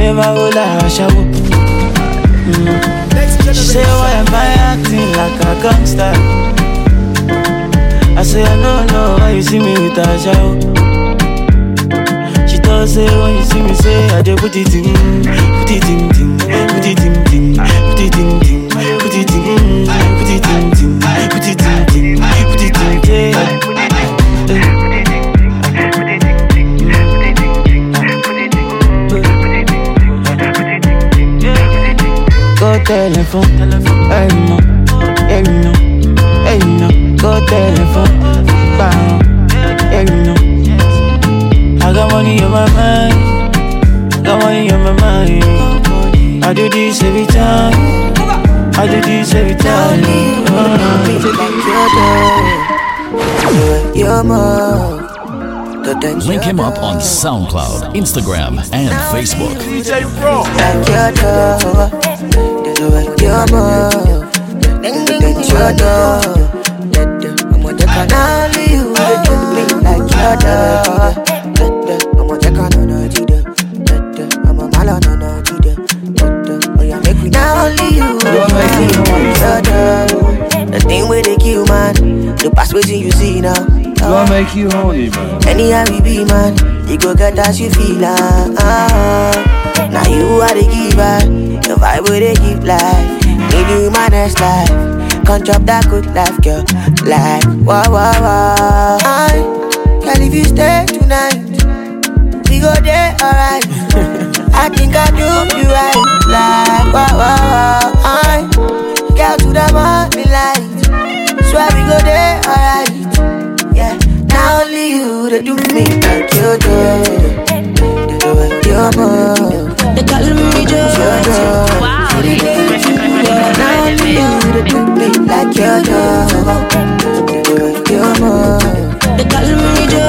never hold her shower. Mm. She say, why am I acting like a gangster? I say, I don't know why you see me with a shower. She thought, say, when you see me, say, I just put it in, put it in, ting, put it in, ting, put it in, ting, put it in, put it in, ting, put it in, ting, put it in, yeah. Go telephone, hey no, hey no, hey no. Go telephone, bang, hey no. I got money on my mind, got money on my mind. I do this every time, I do this every time. Oh. You're more. Link him up on SoundCloud, Instagram, and Facebook. Like your dog, the way you're more. Like your dog, I'm gonna take on only you. Do me like your dog. I'm gonna take on no jida. I'm a malo no no jida. Oh yeah, make me now only you. Your dog, the thing where they kill man, the past waiting you see now. Gonna make you horny, man. Anyhow we be man, you go get as you feel ah. ah. You are the giver, the vibe where they give life. Need you my next life, can't drop that good life, girl. Like wah wah wah. I girl if you stay tonight, we go there alright. I think I do you right, like wow wow wow. I girl to the morning light, swear we go there alright. Yeah, now only you that do me like you do. The way you're more. They call me Joe. Wow. You do me like you do. The way you're more. They call me only you.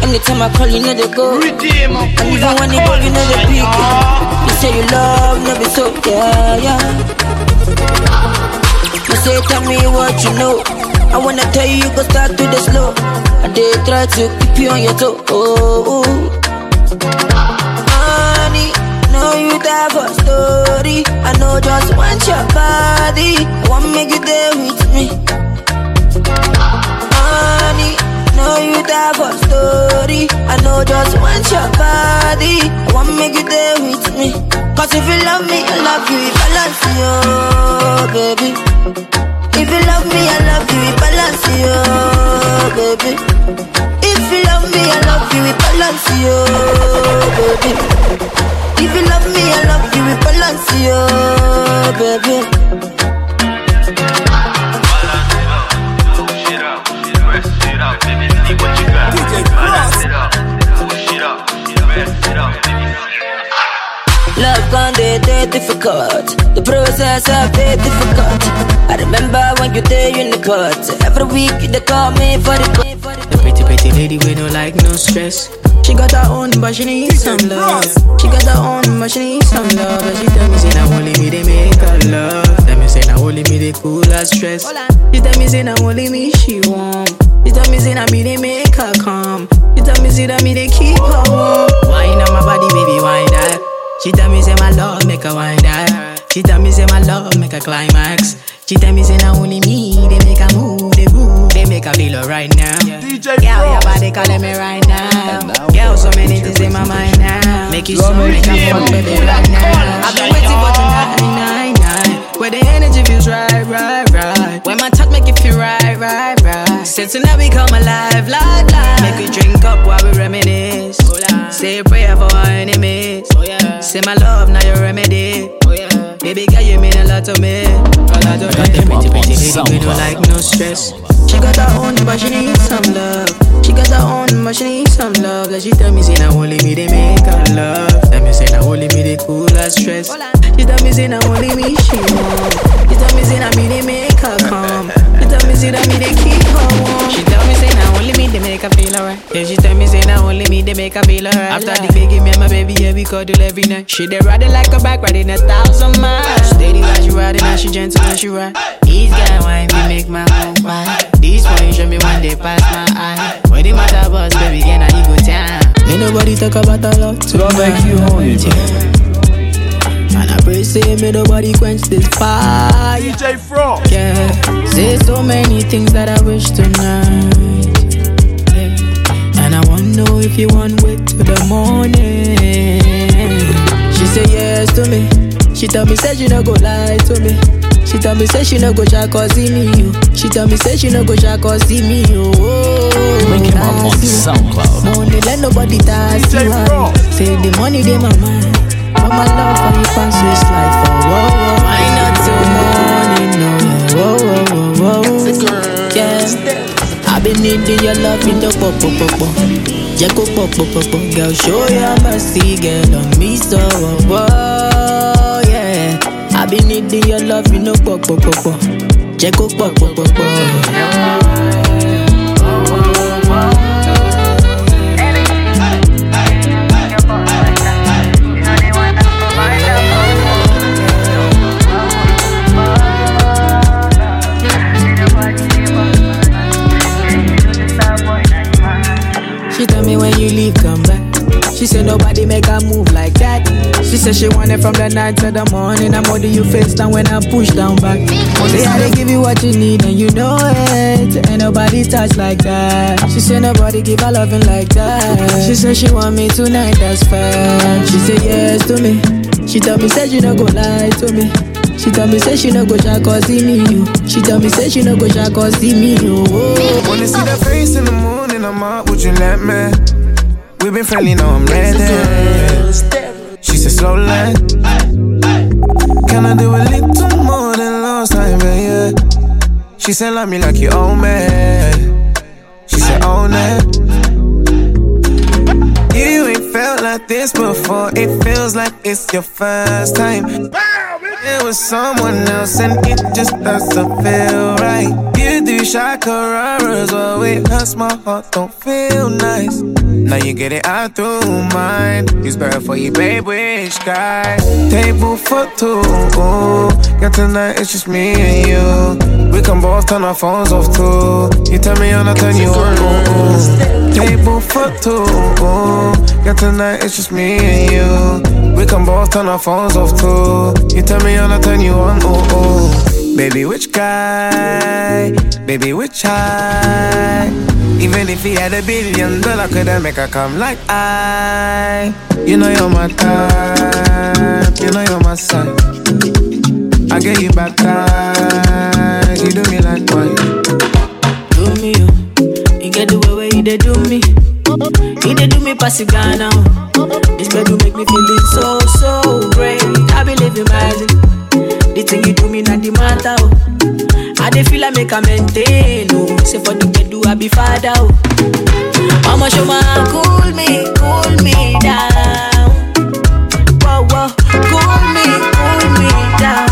Anytime I call you, know they go. And even when they call you, know they pick. You say you love, never so, yeah, yeah. You say, tell me what you know. I wanna tell you, you go start to the slow. I did try to keep you on your toe. Oh. Honey, know you die for story. I know just want your body. Want make you there with me. Honey, know you die for story. I know just want your body. Want make you there with me. Cause if you love me, I love you. If I love you, baby. If you love me, I love you. I love you, baby. If you love me, I love you. I love you, baby. If you love me, I love you. You, got. Balance it up, baby. Love gone day, day difficult. The process of day difficult. I remember when you day in the court. Every week you they call me for the The pretty, pretty lady with no like, no stress. She got her own, but she needs some love. She got her own, but she needs some love. And she tell me, say, now only me, they make her love. Tell me, say, now only me, they cool her stress. She tell me, say, now only me, she warm. She tell me, say, now me, they make her calm. She tell me, say, that me, they keep her warm. Wine on my body, baby, wine that. She tell me, say, my love, make her wine that. She tell me, say, my love, make her climax. She tell me, say, now only me, they make her move, they move, they make her feel right now. DJ Girl, your body calling me right now. Girl, so many things in my mind now. Make you so make a fuck, baby, right now. I've been waiting for tonight, night, night. Where the energy feels right, right, right. When my touch make you feel right, right, right. Say tonight we come alive, live, live. Make we drink up while we reminisce. Say a prayer for our enemies. Oh, say my love, now your remedy. Oh, Baby girl, you mean a lot to me. A lot to Link him up on we don't like no stress. She got her own, but she needs some love. She got her own, but she needs some love. Like she tell me, say, now only me they make her love. Tell me, say, now only me they cool her stress. She tell me, say, now only me she want. She tell me, say, now me they make her calm. She tell me, say, now me they keep her warm. She tell me, say, now only me they make her feel alright. Yeah, she tell me, say, now only me they make her feel alright. After the baby, me and my baby, yeah, we cuddle every night. She they ride it like a bike, riding a thousand miles. Steady while she riding, and she gentle when she ride. These guy wine, we make my own wine. These boys show me when they pass my eye. What it matter about us, baby, can I you go down? Ain't nobody talk about a lot So I make you horny, man. And I pray say may nobody quench this fire. DJ Frog. Yeah. Say so many things that I wish tonight. Yeah. And I wanna know if you want wait till the morning. She say yes to me. She tell me say she no go lie to me. She tell me say she no go try cause see me. Oh. She tell me say she no go try cause see me. Oh, oh, Link him up on. SoundCloud. No need let nobody touch you. Say the money they my mind. But my love for you pass this life. Oh, whoa, whoa. Whoa. Yeah. I've been needing your love in the pop, pop, pop, pop. Yeah, go pop, pop, pop, pop. Girl, show your mercy, girl, on me so. Whoa, yeah. I've been needing your love in the pop, pop, pop, pop. Yeah, go pop, pop, pop, pop. When you leave, come back. She said nobody make her move like that. She said she want it from the night to the morning. I'm holding you face down when I push down back. Say I they give you what you need and you know it. Ain't nobody touch like that. She said nobody give her loving like that. She said she want me tonight, that's fair. She said yes to me. She told me say she no go lie to me. She tell me say she no go try cause see me you. She tell me say she no go try cause see me you. Oh. Wanna see the face in the moon and I'm up, would you let me? We've been friendly, now I'm ready. She said slow line. Can I do a little more than last time, baby? She said love me like you own me. She said own it. You ain't felt like this before. It feels like it's your first time. It was someone else and it just doesn't feel right. You do shakararas, well it hurts my heart, don't feel nice. Now you get it out through mine. It's better for you, babe, which guy? Table for two, yeah tonight it's just me and you. We can both turn our phones off too. You tell me I'm not turn you on. ooh, ooh. Table for two, yeah tonight it's just me and you. We can both turn our phones off too. You tell me I'm turn you on. Ooh, oh. Baby, which guy? Baby, which high? Even if he had a billion dollar, could I make her come like I? You know you're my type. You know you're my side. I get you baptized. You do me like wine. do me, oh. You get the way where you do me. You dey do me pass Ghana. oh. This bed will make me feeling so so great. I believe in magic. The thing you do me not the matter. Oh. I dey feel I make a maintain. Oh, say for the bed do I be father. Oh. Mama show my cool me, cool me down. Whoa whoa, cool me, cool me down.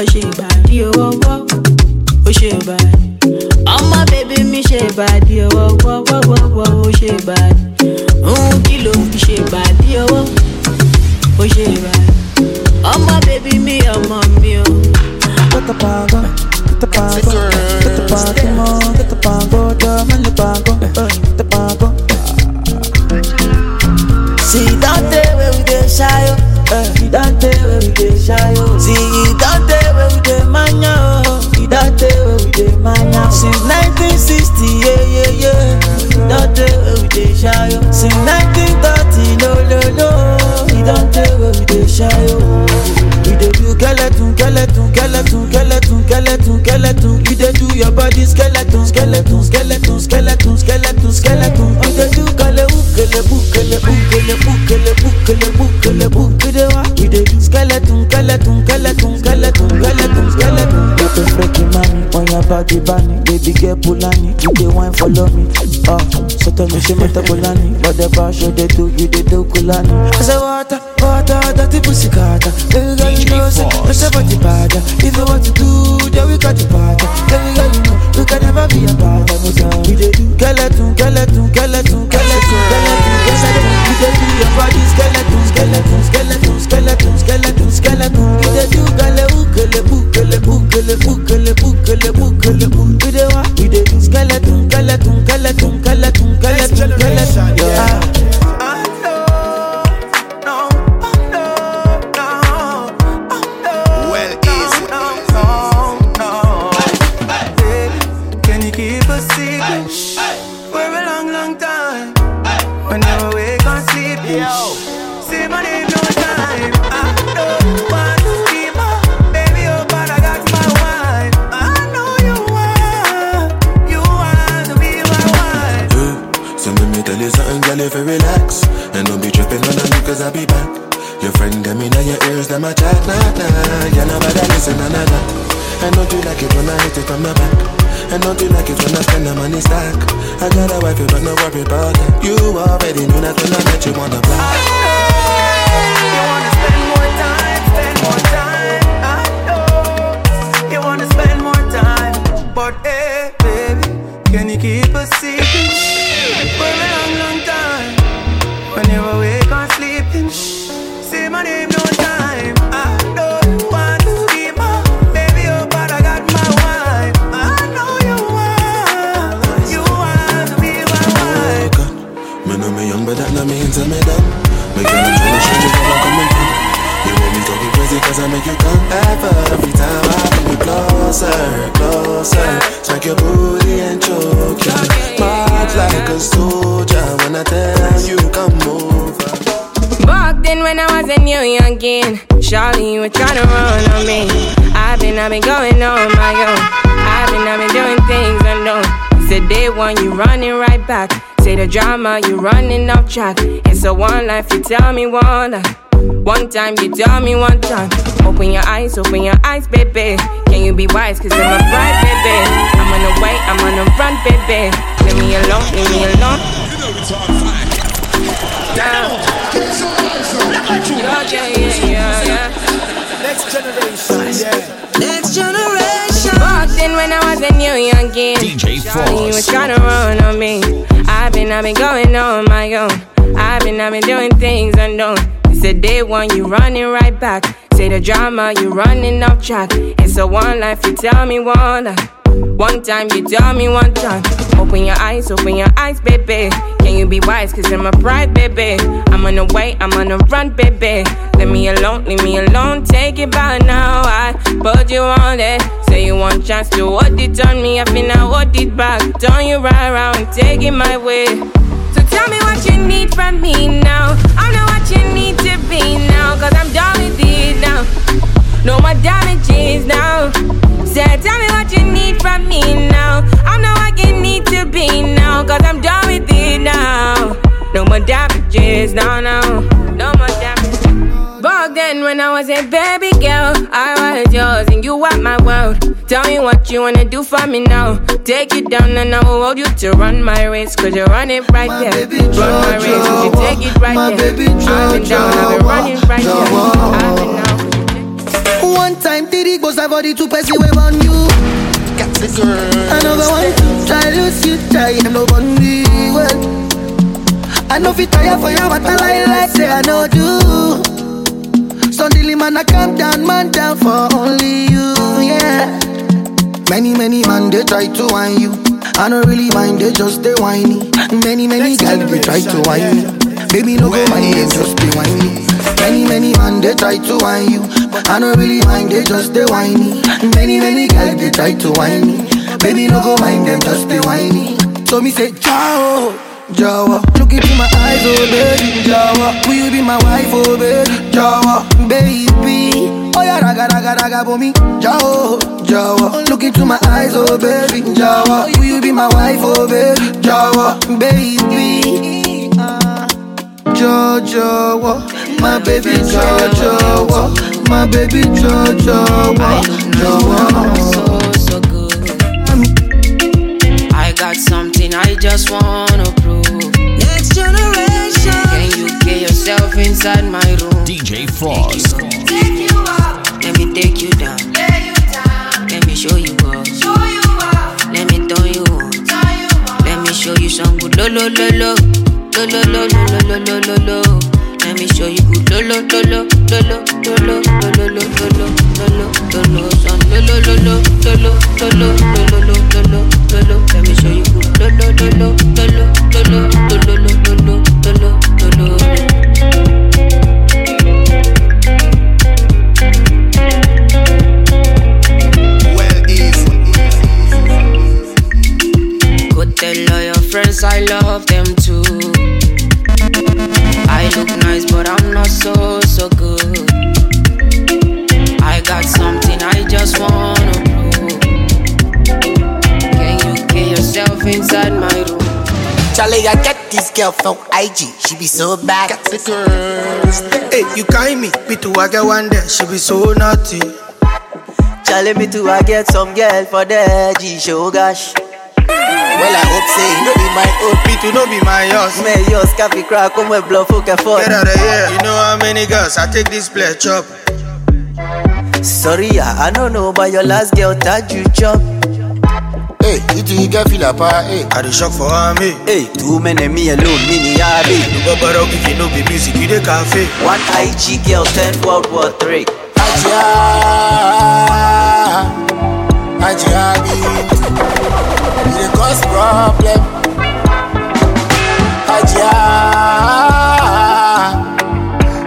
I'm all she bad. Yo, whoa, whoa, oh, she bad. I'm my baby, me she bad. Yo, whoa, whoa, whoa, whoa, whoa, oh, she bad. Mm, kilo, she bad. Yo, whoa, oh, she bad. I'm my baby, me, I'm my me, oh. Get the pago, get the pago, get the pago, mo, get the pago, dame el pago, get the pago. See that day where we dey shy, oh, see that day where we dey shy, oh. See where we body bunny, baby girl pulani. You dey wine follow me, ah. So tell me she meta but the bash dey do, you dey do kulani. I say water, water, dirty pussy carter. Baby girl you know say, no say body bad. If you want to do, then we got the party. Baby girl you know, we can never be a And you like it when I spend the money stack. I got a wife, but no worry about that. You already knew that when I met you on the block back. Say the drama, you running off track. It's a one life, you tell me one life. One time, you tell me one time. Open your eyes, open your eyes, baby. Can you be wise? Cause I'm a bride, baby. I'm on the way, I'm on the run, baby. Leave me alone, leave me alone. Down. Yeah, yeah, yeah, yeah, yeah. Next generation, yeah. Next generation. Back then when I was youngin, DJ Shawty was Fross. trying to run on me. I've been, I've been going on my own. I've been, I've been doing things unknown. It's a day one, you running right back. Say the drama, you running off track. It's a one life, you tell me one life. One time, you tell me one time. Open your eyes, open your eyes, baby. Can you be wise? Cause I'm a pride, baby. I'm on the way, I'm on the run, baby. Leave me alone, leave me alone. Take it back now. I put you on it. Say you want chance to hold it on me. I feel I hold it back. Turn you right around, take it my way. So tell me what you need from me now. I know what you need to be now. Cause I'm done with it now. No more damages now. Say, tell me what you need from me now. I know what you need to be now. Cause I'm done with it now. No more damages now, now. No more damages. Back then, when I was a baby girl, I was yours and you were my world. Tell me what you wanna do for me now. Take you down and I will hold you to run my race. Cause you run it right there. Run my race, cause you take it right my there. baby I've been down, I've been running right there. I've been down. One time Diddy goes I body to pass you on you. Got the girl Another one Try lose you try them no bun me well. I know fi tire for you but I lie like say I know do. Suddenly man I calm down man down for only you yeah. Many many man they try to whine you. I don't really mind they just they whiny Many many girls they try to whine me. Baby no go mind they just they whiny Many, many man, they try to whine you. But I don't really mind, they just they whiny. Many, many guys, they try to whine me. Baby, no go mind them, just they whiny. So me say, ciao, Jawa. Look into my eyes, oh baby, Jawa. Will you be my wife, oh baby, Jawa, baby? Oh yeah, raga, raga, raga, for me, Jawa, Jawa. Look into my eyes, oh baby, Jawa. Will you be my wife, oh baby, Jawa, baby? Ah, Jojo, my baby Jojo, my baby Jojo, so so good. I got something I just wanna prove. Next generation. Can you get yourself inside my room? DJ Fross. Take you up. Let me take you down. Lay you down. Let me show you up. Show you up. Let me turn you on. Turn you on. Let me show you some good lo lo lo lo. Lo lo lo lo lo lo lo lo lo. Let me show you good lo lo lo lo lo lo lo lo lo lo lo lo lo lo lo lo lo some lo lo lo lo, lo, lo, lo, girl from IG. She be so bad. Got the girls. Hey, you kind me. Me too, I get one there. She be so naughty. Charlie, me too, I get some girl for the G show, gosh. Well, I hope say no be my. Me too, no be my yours. Me yours, coffee crack, come with bluff, okay, for. Get out of here. You know how many girls I take this play chop. Sorry, yeah, I don't know, but your last girl that you chop. Hey, you two, you get feel apart, hey. I the shock for me. Hey, too many me alone, me ni yabi. You go baro if you know be music, you the cafe. One IG girl, ten World War Three. Ajia, Ajia, be. You dey cause problem. Ajia,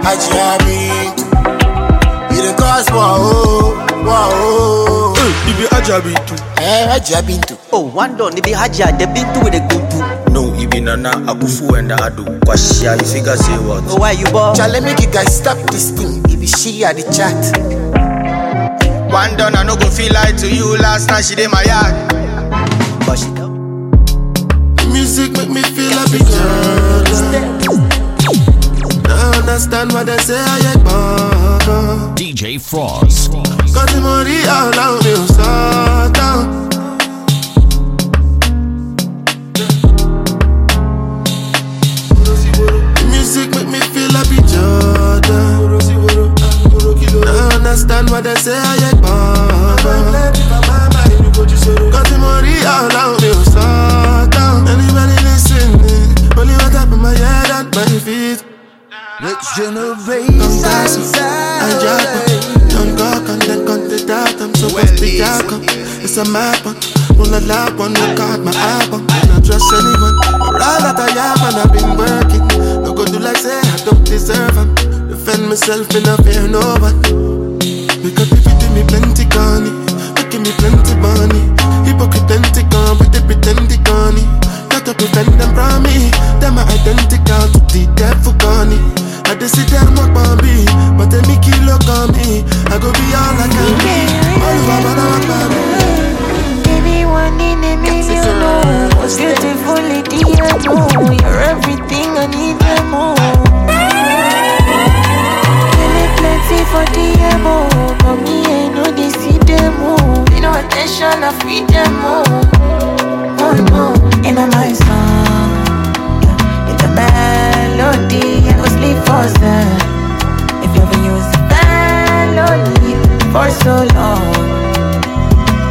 Ajia, be. You dey cause oh, war, oh. Hey, you be Ajabi too. Eh, Ajia, be too. Oh, one don't be Haja, the bintu with a good too. No, you be Nana Akufo and Adu. Kwashia, you figure say what? Oh, why you ball? Charlie, make you guys stop this thing. If you she at the chat. One done, I no go feel like to you. Last night she did my yard. But she The music make me feel happy, girl. I understand what they say, I ain't born. DJ Fross. Quand t'es mori là on est au Satan The music make me feel like be Jordan. I understand what they say, I ain't baba Quand t'es mori all on est au Satan Anybody listening, only what up in my head and my feet. Next generation, I drop. I'm supposed to be. It's a map one. Pull a lap one. Look at my album. Uh. Not trust anyone. For all that I have and I've been working. No go do like say I don't deserve them. Defend myself, me not fear no one. Because if you do me plenty gunny, making me plenty money. Hypocrite plenty gun with the pretending gunny. Got to prevent them from me. Them are identical to the devil gunny. I just see them walk by me, but they make you look on me. I go be all I can be. All over, I walk by me. Baby, one in a million. Was beautiful, idiot, no. You're everything I need and more. It plenty for the emo. But me, I know they see them all. Pay no attention, I feed them all. Oh no, in my song. In the melody, closer If you ever use the fan on you for so long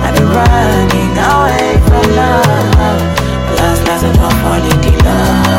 I've been running away from love. But last night I'm not falling in love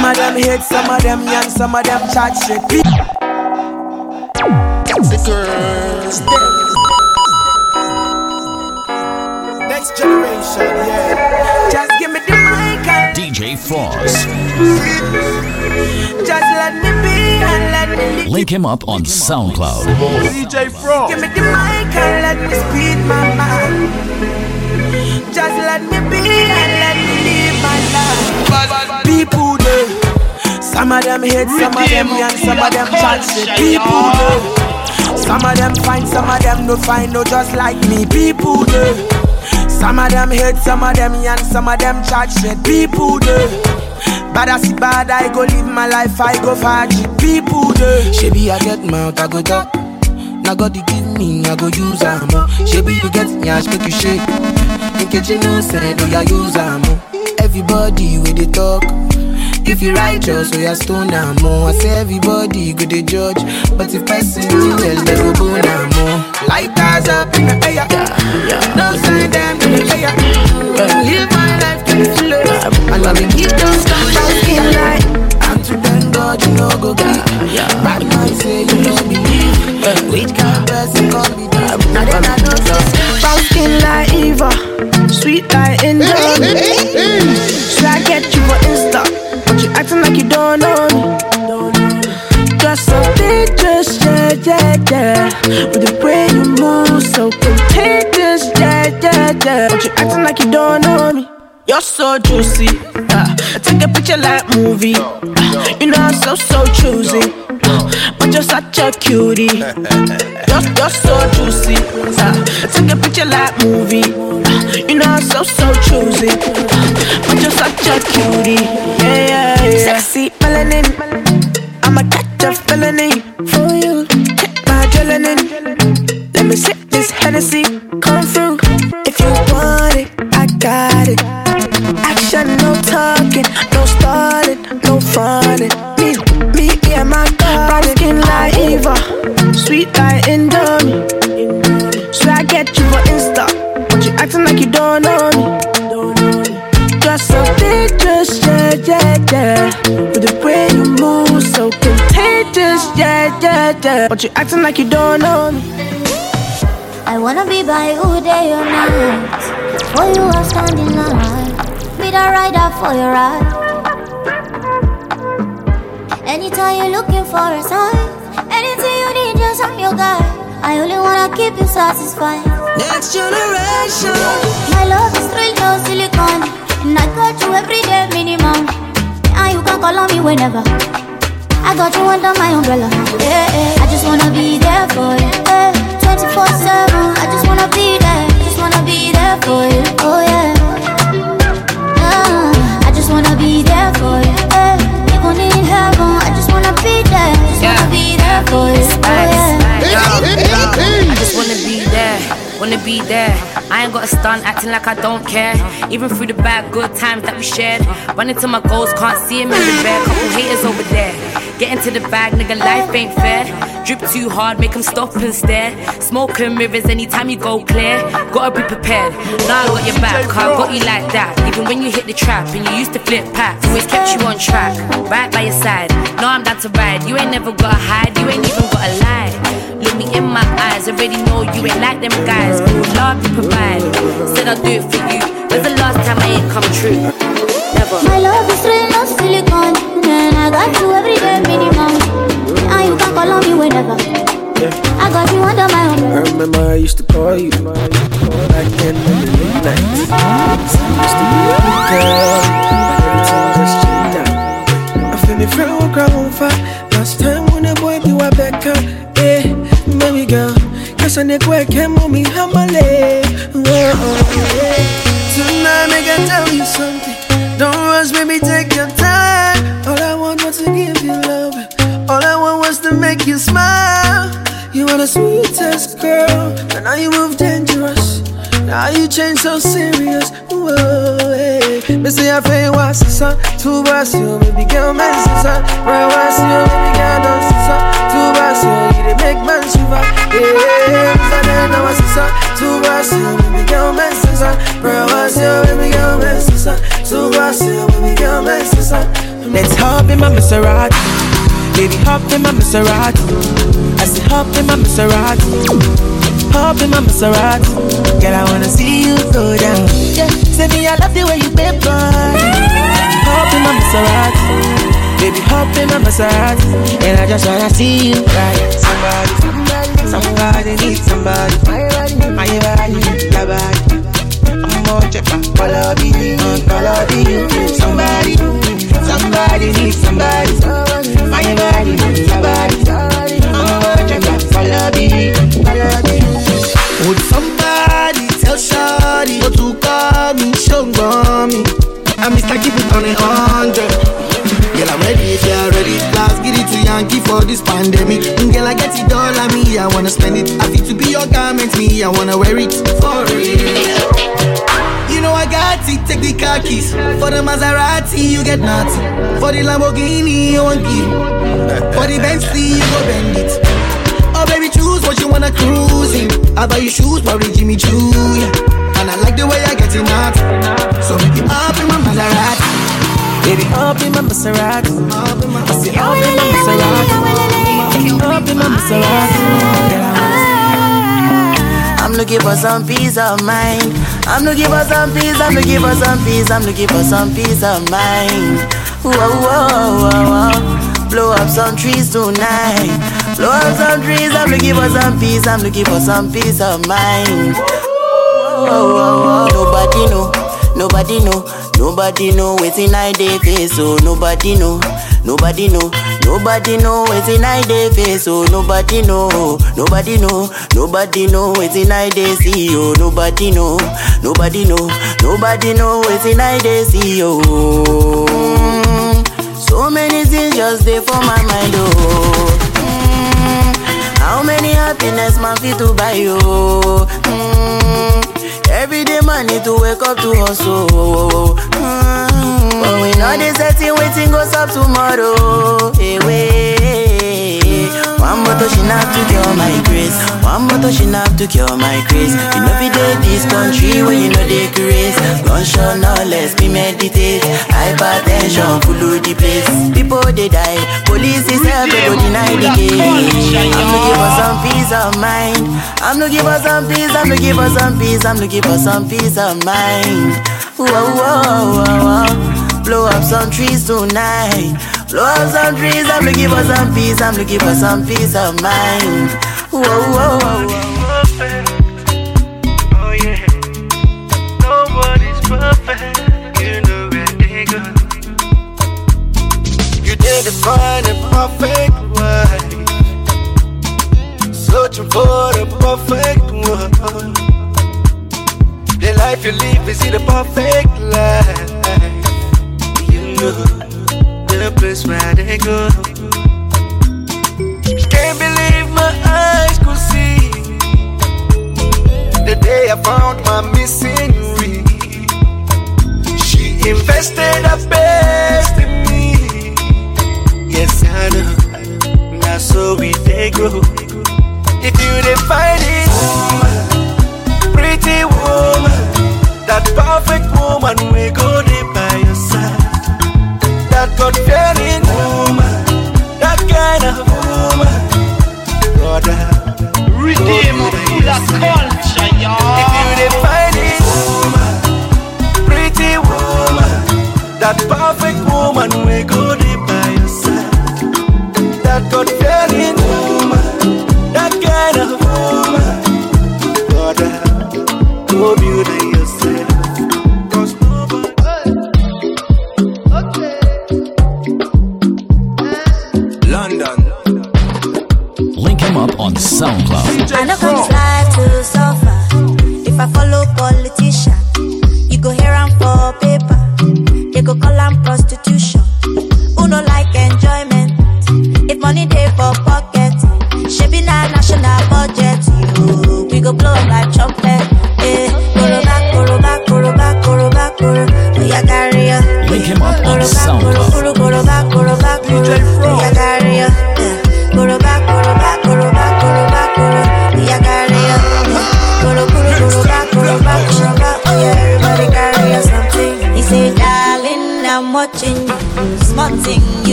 Some of them hate, some of them young, some of them chat shit. The girls. Next generation, yeah. Just give me the mic and DJ Fross. just let me be and let me. Link him up on SoundCloud. DJ Fross. Give me the mic and let me speed my mind. Just let me be and let me live my life. People there. Some of them hate, some of them young, some of them chat shit. People do. Some of them find, some of them no find, no just like me. People do. Some of them hate, some of them young, some of them chat shit. People do. Bad as it bad, I go live my life, I go fight people do. She be I get mouth, I go talk. Now God you give me, I go use am. oh. Shebi you get nyash, make you shake. In case you know, say do ya use am. oh. Everybody with the talk. If you righteous, so you stone am. oh. I say everybody go the judge, but if person well, they go bone am. oh. Lighters up in the air, no sign them in the air. Live my life to the fullest, and I been keep those scars skin light. And to thank God you know go get Bad man say you know believe Which kind of person can be this Now then I know so Brown skin like Eva, sweet like Indomie. With the way you move, so contagious, yeah, yeah, yeah. But you acting like you don't know me. You're so juicy. Uh, take a picture like movie. Uh, you know I'm so so choosy. Uh, but you're such a cutie. You're, you're so juicy. Uh, take a picture like movie. Uh, you know I'm so so choosy. Uh, but you're such a cutie. Yeah, yeah, yeah. Sexy melanin. I'ma catch a felony for you. Hit. Let me sip this Hennessy. Come through. If you want it, I got it. Action, no talking, no stalling, no fronting. Me, me, and my God. Brown skin like Eva, sweet like Indomie. Yeah. But you acting like you don't know me. I wanna be by you day or night. For you, are standing stand in line. Be the rider for your ride. Anytime you're looking for a sign, anything you need, just I'm your guy. I only wanna keep you satisfied. Next generation. My love is real, no silicone. And I got you every day minimum. And you can call on me whenever. I got you under my umbrella. Yeah, yeah. I just wanna be there for you. Yeah. 24 7. I just wanna be there. Just wanna be there for you. Oh, yeah. Ah, I just wanna be there for you. Yeah. Even in heaven, I just wanna be there. Just wanna be there for you. Oh, yeah. I just wanna be there, wanna be there. I ain't got a stunt acting like I don't care. Even through the bad, good times that we shared. Running to my goals, can't see him in the bed. Couple haters over there. Get into the bag, nigga, life ain't fair. Drip too hard, make him stop and stare. Smoking mirrors anytime you go clear. Gotta be prepared. Now I got your back, I got you like that. Even when you hit the trap and you used to flip packs, always kept you on track. Right by your side. Now I'm down to ride. You ain't never gotta hide, you ain't even gotta lie. Look me in my eyes, already know you ain't like them guys. But with love you provide. Said I'll do it for you. When's the last time I ain't come true? Never. My love is real, no silicone. And I got you every day minimum. And you can call on me whenever. I got you under my I remember I used to call you back then in the midnight. So I used to be a good girl, bars you, baby girl, man, son. Right, what's you, baby girl, see son. Two bars you, you dey make man shiver. Yeah, so then I was son, two bars you, baby girl, man, son. Right, what's you, baby girl, man, son. Two bars you, baby girl, man, son. Let's hop in my Maserati, baby, hop in my Maserati. I say hop in my Maserati. Hop in my Maserati. Girl, I wanna see you go down. Yeah. Say me, I love the way you boy. Hop in my Maserati. Baby, hop in my Maserati. And I just wanna see you right. Somebody, somebody needs somebody. My body, my body, your body. I'm more color be you, color be. Somebody, somebody needs somebody. My body, your body. I'm more color be. Would somebody tell Shawty what to call me, show me? Miss like keep it on a hundred. Girl, I'm ready If you're ready, last get it to Yankee for this pandemic. Girl, I get it all on me, I wanna spend it. I feel to be your garment, me, I wanna wear it for real. You know I got it, take the car keys. For the Maserati, you get nothing. For the Lamborghini, you won't give. For the Bentley, you go bend it. Oh baby, choose what you wanna cruise in. I buy you shoes, probably Jimmy Choo, yeah. And I like the way I get it out. So make it up in my Maserati. Baby, up in my Maserati. I say up in my Maserati. Up in my Maserati. I'm looking for some peace of mind. I'm looking for some peace. I'm looking for some peace. I'm looking for some peace of mind. Whoa, whoa, whoa, whoa. Blow up some trees tonight. Blow up some trees. I'm looking for some peace. I'm looking for some peace of mind. Whoa, whoa. Nobody know. Nobody know. Nobody know waiting I dey face. So nobody know. Nobody know. Nobody know waiting I dey face. So nobody know. Nobody know. Nobody know waiting I dey see. Oh, nobody know. Nobody know. Nobody know waiting I dey see. Oh. So many things just there for my mind. Oh. Mm. How many happiness man fit to buy you? Mm. Every day man need to wake up to hustle. Mm. But we know the setting waiting goes up tomorrow. Hey, wait. One bottle she not to cure my grace. One bottle she not to cure my grace. You know, there this country where you know they grace. Gunshot, no less, me meditate. Hypertension, full of the place. People they die. Police is help, they go deny the case. I'm looking for some peace of mind. I'm looking for some peace. I'm looking for some peace. I'm looking for some peace of mind. Whoa, whoa, whoa, whoa. Blow up some trees tonight. Blow up some trees. I'm looking for some peace. I'm looking for some peace of mind. Whoa, whoa, whoa, whoa. Oh yeah, nobody's perfect. You know where they go. You didn't find a perfect wife. Searching for the perfect one. The life you live is it a perfect life? You know the place where they go. Can't believe my eyes could see the day I found my missing ring. She invested her best in me. Yes, I know. Now so we they go. If you did find it,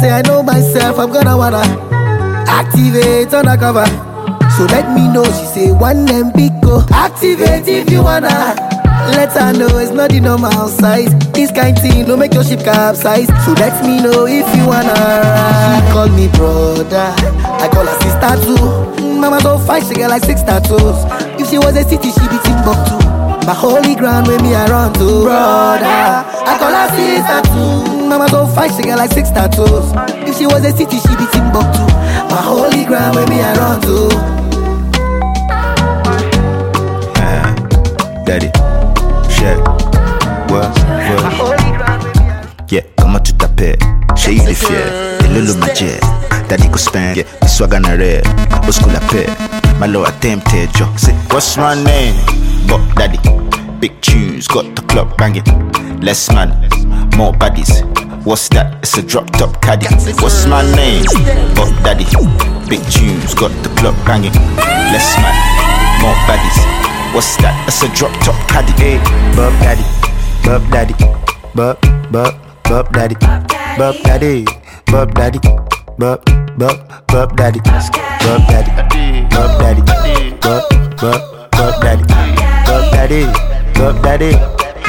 say, I know myself, I'm gonna wanna activate undercover. So let me know. She say, one and big go. Activate if you wanna. Let her know it's not the normal size. This kind thing don't make your ship capsize. So let me know if you wanna. She call me brother. I call her sister too. Mama so fine, she get like six tattoos. If she was a city, she be Timbuktu. My holy ground with me I run to oh, brother. I call her sister too. Mama so fine, she got like six tattoos. If she was a city, she'd be Timbuktu. My holy ground me I run to. Ah, Daddy, check. What? What? Yeah, comment tu t'appelles? Chez il est fier. Et le lot ma jet. Daddy go spend. Yeah, the swag on a red. School la paix. My low attempted, yo. Say, what's my name? But daddy. Big tunes, got the club banging. Less man, more baddies. What's that? It's a drop top caddy. What's my name? But daddy. Big tunes, got the club banging. Less man, more baddies. What's that? It's a drop top caddy. Hey, Bub daddy, Bub daddy, Bub, Bub, Bub daddy, Bub daddy, Bub daddy, Bub, Bub, Bub daddy, Bub daddy, Bub daddy, Bub, Bub, Bub daddy, Bub daddy, Bub daddy,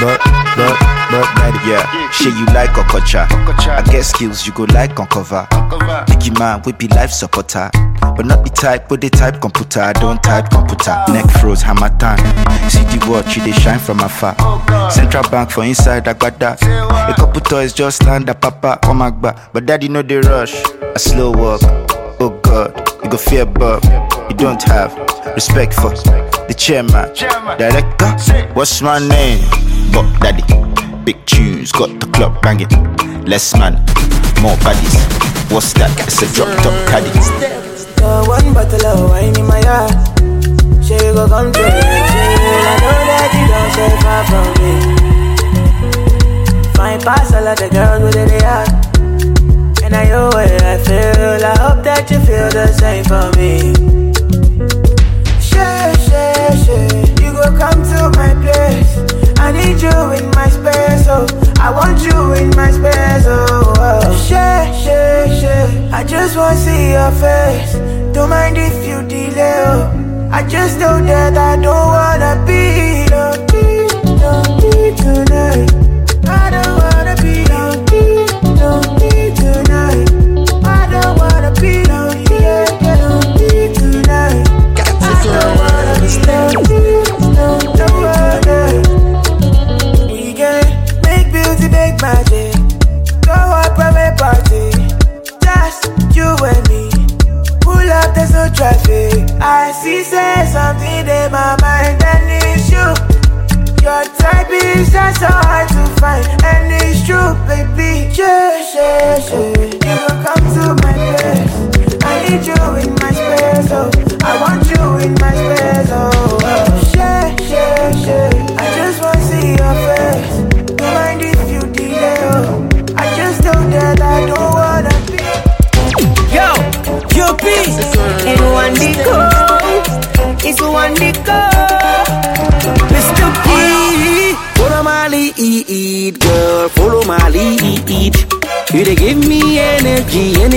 Bub, Bub, Bub daddy. Yeah, shit you like Okocha. I get skills you go like on cover. Man, we be life supporter. But not the type, but the type computer. I don't type computer. Neck froze, hammer time. See the watch, they shine from afar. Central bank for inside, I got that. A couple toys just land a papa, oh my god. But daddy know they rush. A slow walk. Oh god, you go fear Bob. You don't have respect for the chairman. Director, what's my name? Bob Daddy. Big tunes, got the club banging. Less man, more baddies. What's that? It's a drop top caddy. Got one bottle of wine in my yard. She go come to me. She I know that you don't stay far from me. I just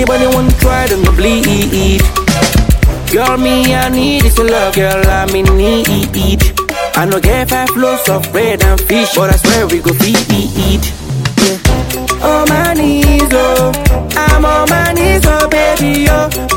Anybody want to try to bleed? Girl, me I need is your love, girl. I'm in need. I know get five loaves of bread and fish, but I swear we go feed. Yeah. On my knees, oh, I'm on my knees, oh baby, oh.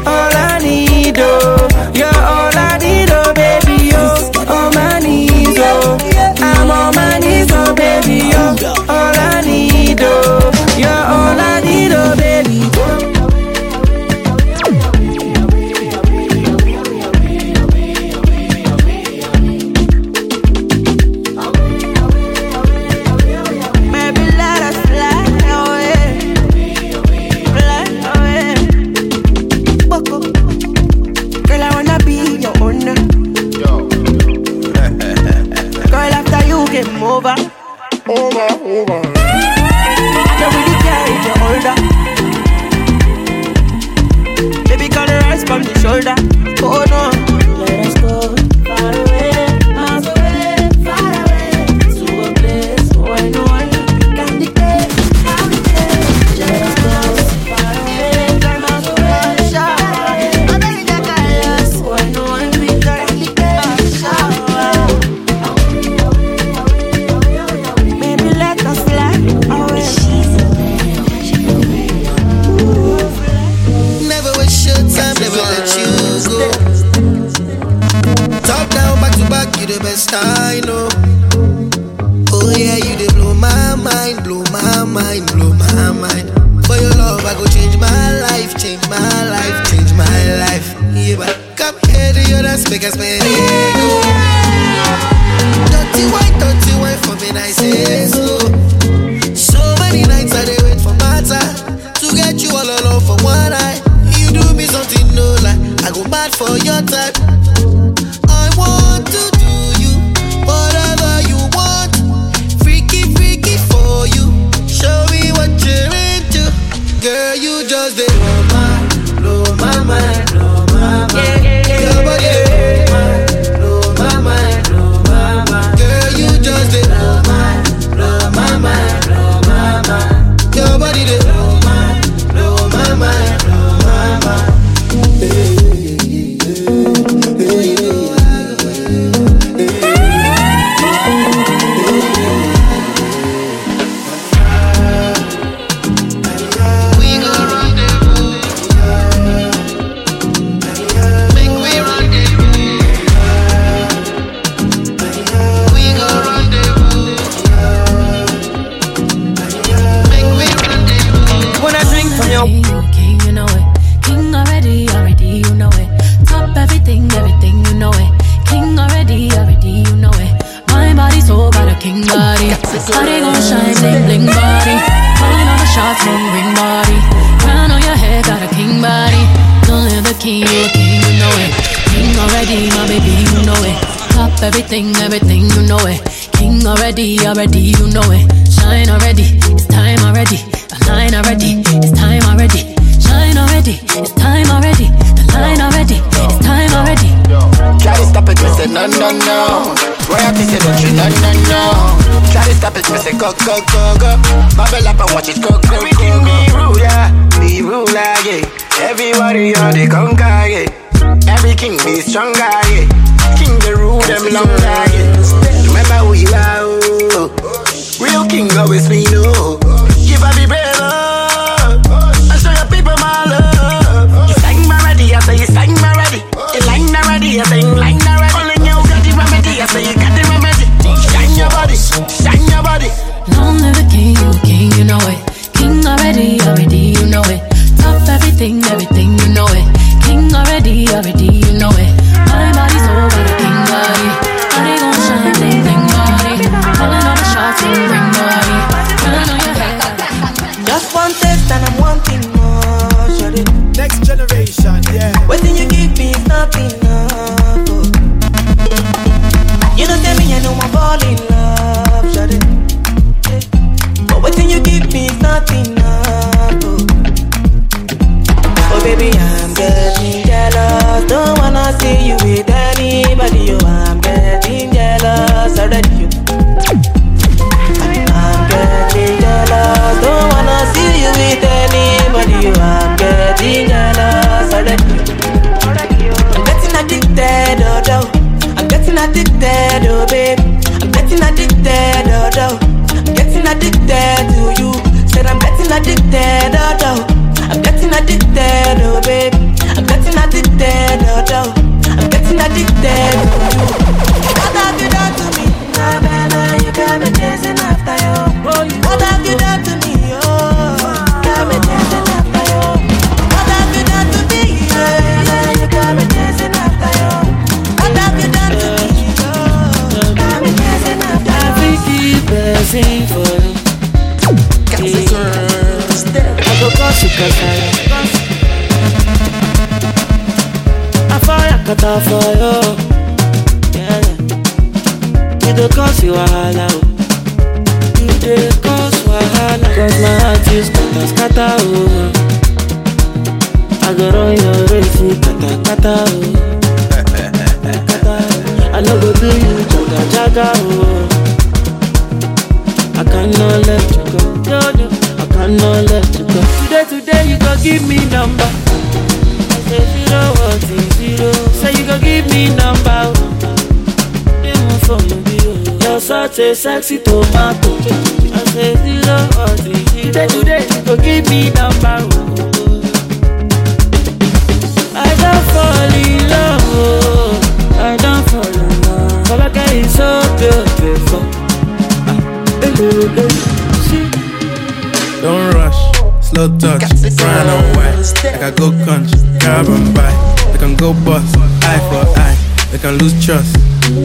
Slow touch. brown and white. Like I go country, carbon buy. They can go bust, eye for eye. They can lose trust.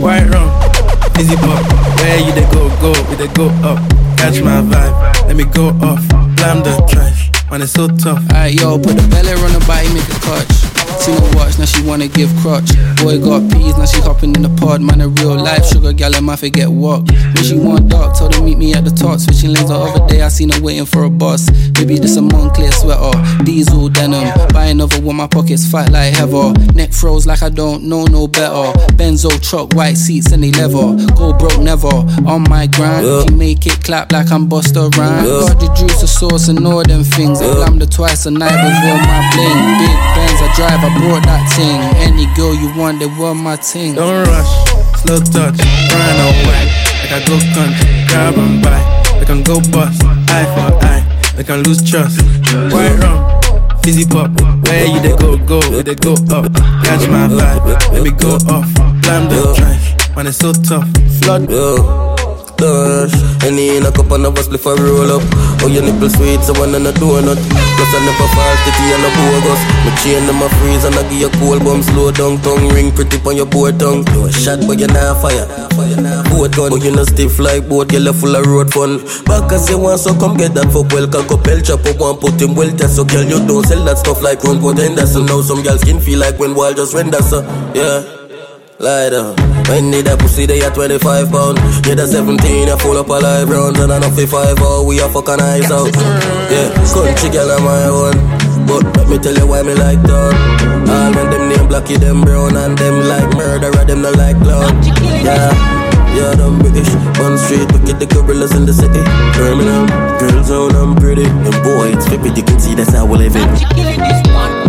White rum, easy pop. Where you they go, go, we they go up. Catch my vibe, let me go off. Blam the trash, man, it's so tough. Alright, yo, put the belly on the body, make a clutch. Seen her watch, now she wanna give crutch. Boy got peas, now she hopping in the pod. Man, a real life sugar gal, and my forget what. When she want dark, told her meet me at the top. Switching lanes the other day, I seen her waiting for a bus. Baby, this a Moncler sweater, diesel denim. Buy another one, my pockets fight like heather. Neck froze like I don't know no better. Benzo truck, white seats and they leather. Go broke never. On my grind, Yeah. he make it clap like I'm Busta Rhymes. Got the juice, the sauce, and all them things. I Yeah. blammed her twice a night before my bling. Big Benz, I drive, I brought that thing. Any girl you want, they want my thing. Don't rush, slow touch, white. Like I go country, grab and buy. They can go bust, eye for eye. They can lose trust. White rum, fizzy pop. Where you they go, go, we they go up. Catch my vibe, let me go off. Blam the trash, man, it's so tough. Flood. Dash, any in a cup and a split for roll up. Oh, your nipple sweet, so one and a donut. Plus, I never fall titty and a bogus. My chain them a freeze and I give you cool bum slow down tongue ring pretty on your board tongue. You a shot, but you're not fire. Boat gun, but you no stiff like boat, you left full of road fun. Back as you want, so come get that fuck well. Cock up, chop up, one put him well test. So, girl, you don't sell that stuff like run potender. So now some girls skin feel like when wall just render, so yeah. Lie down. When need that pussy, they at 25 pound. Yeah, the 17, I full up a live round. And I know 5 oh, we a fucking eyes out. Yeah, country girl, I'm my own. But let me tell you why me like that. All when them name blacky, them brown, and them like murderer, them not like clown. Yeah. Yeah, them British, one street, look at the gorillas in the city. Birmingham, girls own, I'm pretty. And boy, it's vivid, you can see that's how we live. It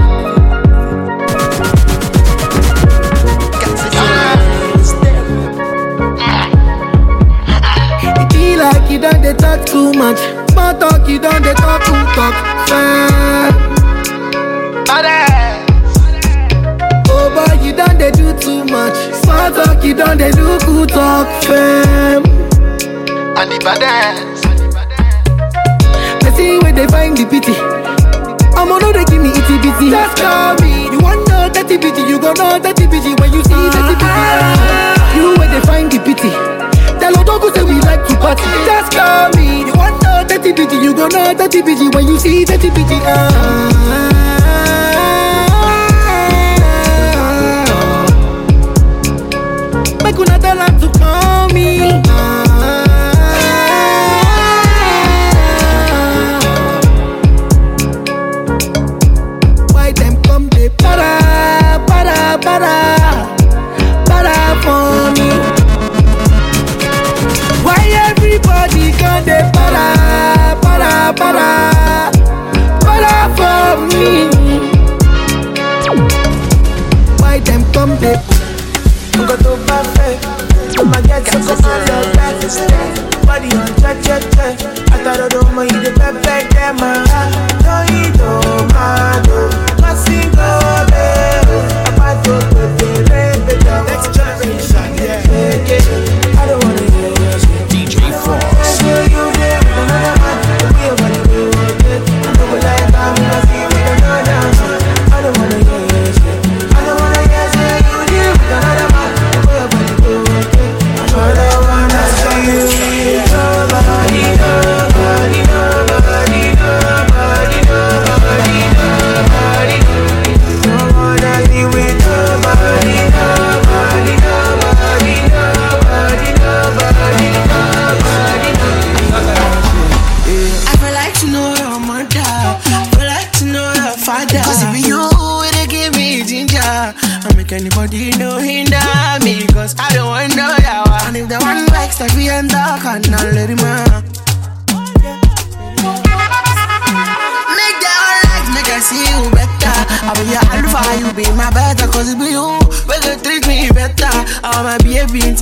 like they talk too much. Small talk, you don't they talk too talk. Fair. Oh boy, you done they do too much. Small talk, you done they do good talk. Fam. And the baddest. Let's see where they find the pity. I'm on they give me itty bitty. Just call me. You want know dirty bitty, you gon' know dirty bitty when you see dirty uh-huh. bitty. You where they find the pity. Tell Odogwu say we like to party. Just call me. You want know dirty you gon' know dirty bitty when you see dirty bitty. Ah. Make una tell her to call me. Why them come they para, para, para para, para, para, for me? Why them come they? I'm going to perfect. Get some come your back. Eh. Eh. Body on check, check, check. I thought I don't mind perfect them. No, you don't mind. Oh. Nothing go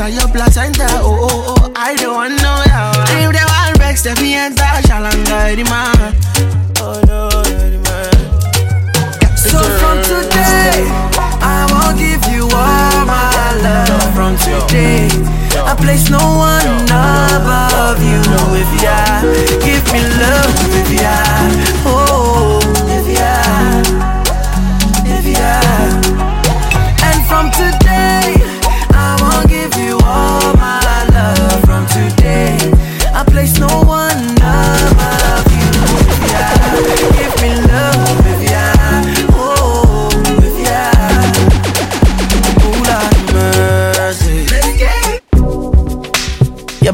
inside your placenta.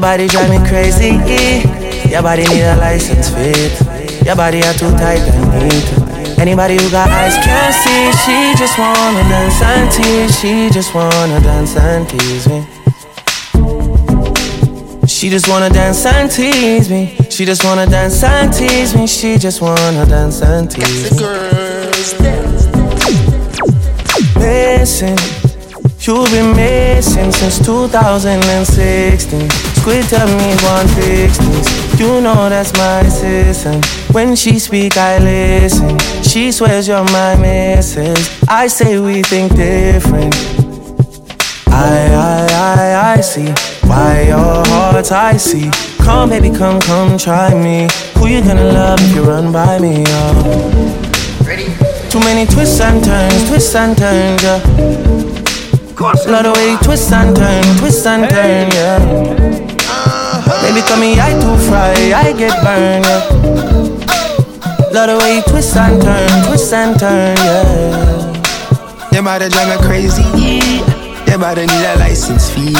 Body drive me crazy. Your body need a license fit. Your body are too tight and neat. Anybody who got eyes can't see. She just wanna dance and tease. She just wanna dance and tease me. She just wanna dance and tease me. She just wanna dance and tease me. She just wanna dance and tease me. Missing, you've been missing since 2016. Squid tell me one fix this. You know that's my assistant. When she speak, I listen. She swears you're my missus. I say we think different. I, I, I, I see why your heart's icy. Come, baby, come, come, try me. Who you gonna love if you run by me? Oh. Ready? Too many twists and turns, twists and turns, yeah. Love the way you twist and turn, twist and turn, yeah. Baby, tell me I too fry, I get burned, yeah. Love the way you twist and turn, twist and turn, yeah. Your body drive me crazy. Your body need a license fee.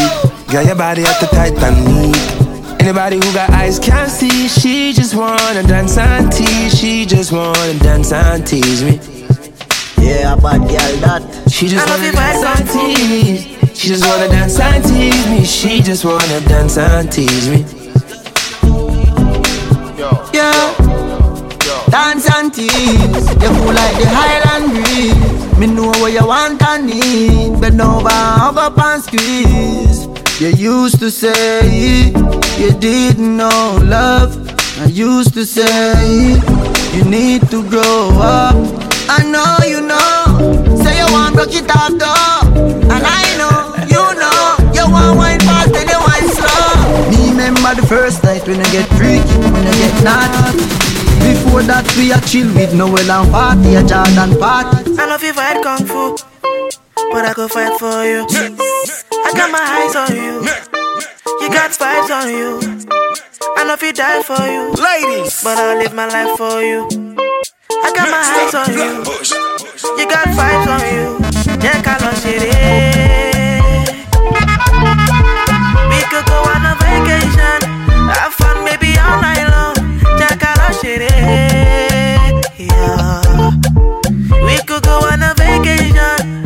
Girl, your body at the tight and neat. Anybody who got eyes can't see. She just wanna dance and tease. She just wanna dance and tease me. Yeah, bad girl that. She just wanna dance and tease. She just wanna dance and tease me. She just wanna dance and tease me. Yeah. Dance and tease. You cool like the Highland breeze. Me know what you want and need. Bend over, hug up and squeeze. You used to say you didn't know love. I used to say you need to grow up. I know you know. Say you want broke it off though. And I know, you know. You want wine fast remember the first night when I get freaky, when I get naughty. Before that we a chill with Noel and party, a Jordan party. I love you fight kung fu, but I go fight for you. I got my eyes on you. You got vibes on you. I know if you die for you, ladies, but I'll live my life for you. I got my eyes on you. You got vibes on you. Yeah, Carlos We have fun maybe all night long. Yeah. We could go on a vacation,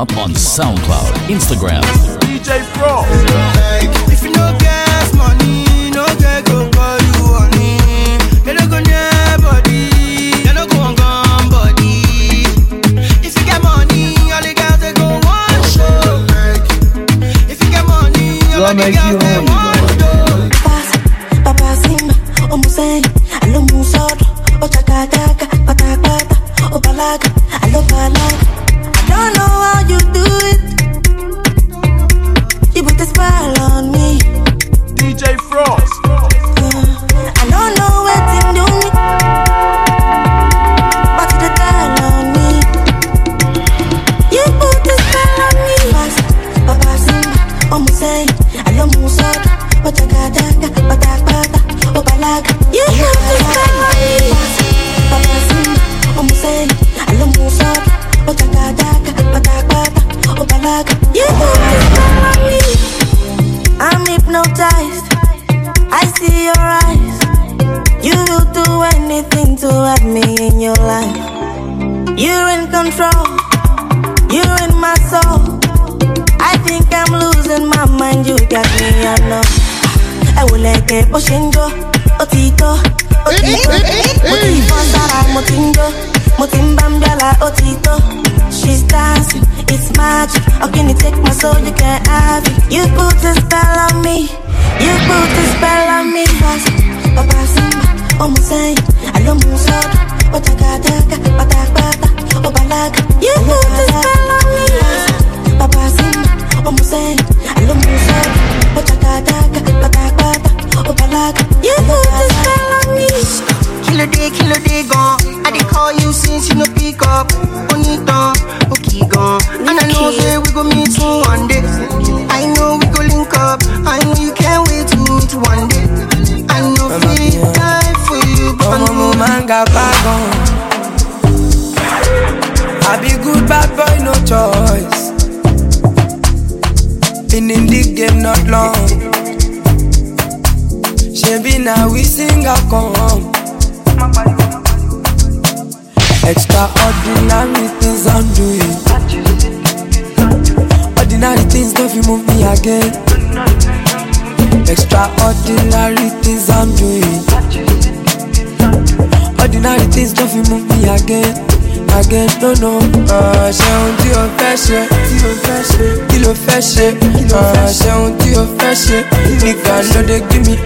up on SoundCloud, Instagram. DJ Pro. If you no money, no get go call you honey. No go near body, no go on body. If you get money, all the girls they go one show. Oh. If you get money, all the girls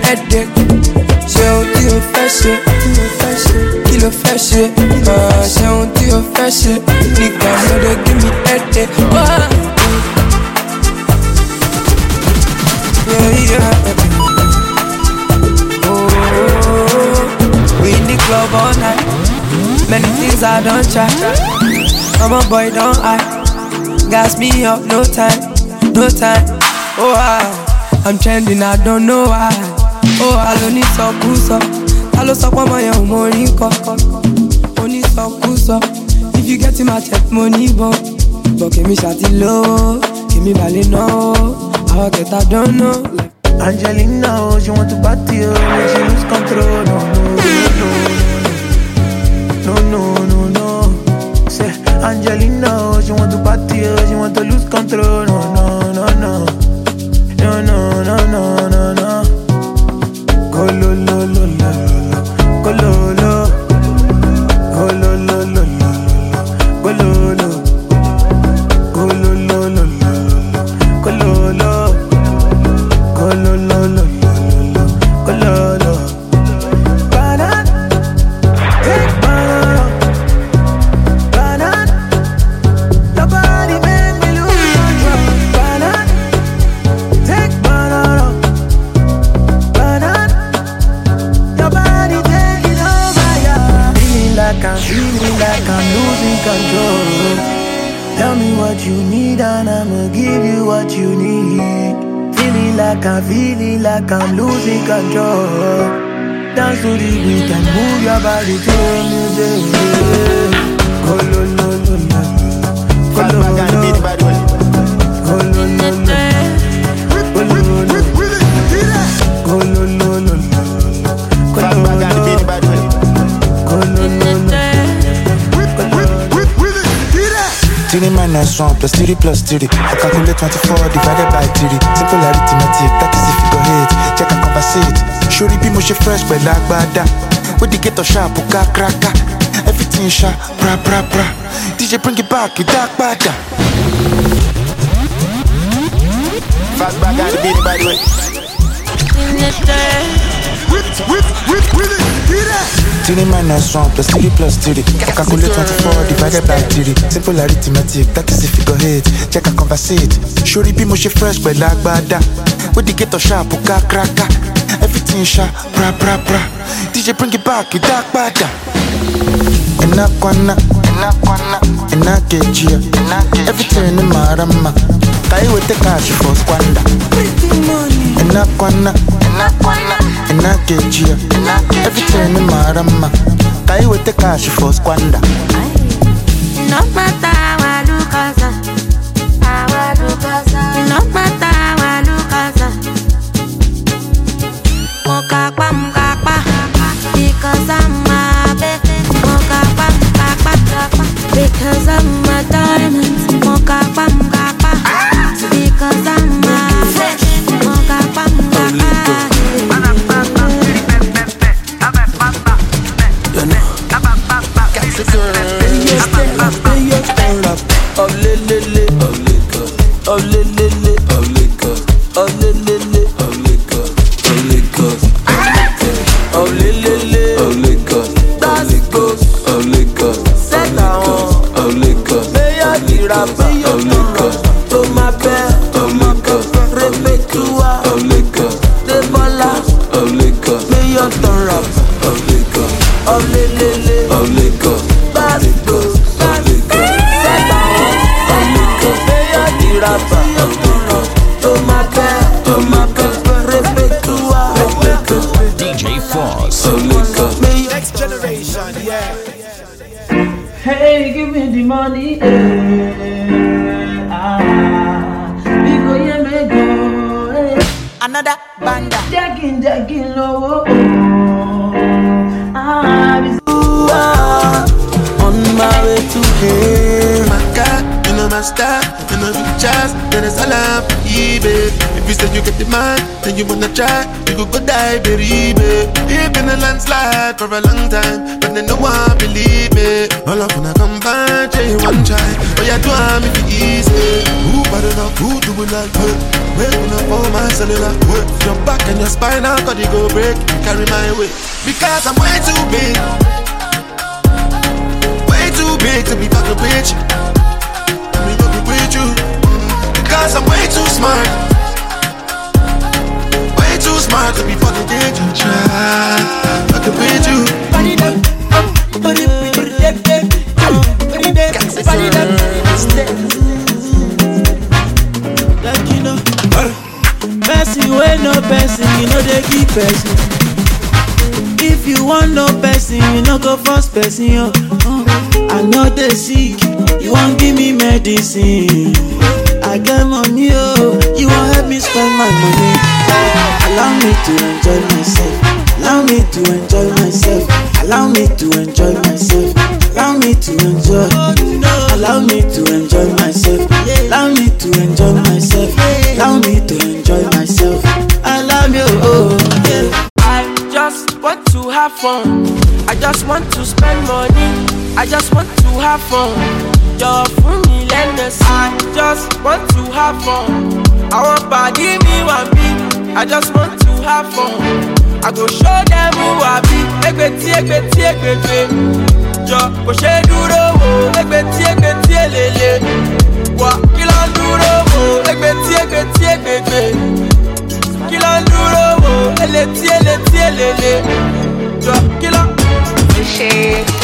headache. Ṣe ohun tí o fẹ́ ṣe. Kí ló fẹ́ ṣe? Ah, ṣe ohun tí o fẹ́ ṣe. Nigga no dey give me headache. Ah. Yeah, yeah. Oh, we in the club all night. Many things I don't try. I'm a boy, don't I? Gas me up, no time, no time. Oh, I, I'm trending, I don't know why. Oh, ó àlọ́ onísọkúsọ ta ló sọ pọ́nmọ́ yẹn ò mọ orin kọ. Onísọkúsọ if you get my check mo ní ìbọn. Ìbọn kèmi ṣàtìlówó kèmi balẹ̀ náwó àwọn kẹta dáná. Angelina oh she want to party oh but she lose control no no no no. No no no say Angelina oh, she want to party oh, she want to lose control no no no no. Well. Plus theory plus theory. I calculate 24 divided by theory. Simple arithmetic, that is if you go hate. Check I conversate. Surely be much fresh, but like bad. With the ghetto sharp, ka kraka. Everything sharp, bra bra bra. DJ bring it back, you dark bad. Fast back on the beat, by the way. In the dirt. With, with, with, with it, Hear that? Three minus one plus three plus three. I calculate 24 divided by three. Simple arithmetic, that is if you go hit. Check and conversate. Shori bí mo fresh pẹ̀lú agbada. Wey the gate sharp, ká kraka. Everything sharp, pra pra pra. DJ bring it back, ìdá padà. Ina kwana, ina kwana, ina kejia. Everything in marama. Kai with the cash for squander. Ina kwana, ina kwana, ina kejia. Everything in marama. Kai with the cash for squander. No matter how I look as a, how I look no matter how I look as a. Mokakwa, mokakwa, because I'm a baby. Mokakwa, mokakwa, because I'm try, you go go die, baby. You've been a landslide for a long time, but then no one believe me. All up when I come back, you one try, but you do I'm if easy. Who better enough, who do it like work? Wake up for my cellular work. Your back and your spine, I got it go break. Carry my weight because I'm way too big, way too big to be fucking with you. Me fucking with you because I'm way too smart. Smart to be fucking with you. Try fucking with you. Body them, body, them, body them, body them. Like you know, person wey no person, you know they give person. If you want no person, you no go force person. Yo. Uh, I know they sick, you won't give me medicine. I get money, oh, you want help me spend my money. Allow me to enjoy myself. Allow me to enjoy myself. Allow me to enjoy myself. Allow me to enjoy. Allow me to enjoy myself. Allow me to enjoy myself. Allow me to enjoy myself. Allow me, oh, yeah. I just want to have fun. I just want to spend money. I just want to have fun. For me, lenders. I just want to have fun. I want body me one beat. I just want to have fun. I go show them who I be. Egbeti, egbeti, egbeti. Jọ kò ṣe dúró wò. Egbeti, egbeti, elele. Wà kí ló ń dúró wò. Egbeti, egbeti, egbeti. Kí ló ń dúró wò. Eleti, eleti, elele. Jọ kí ló ń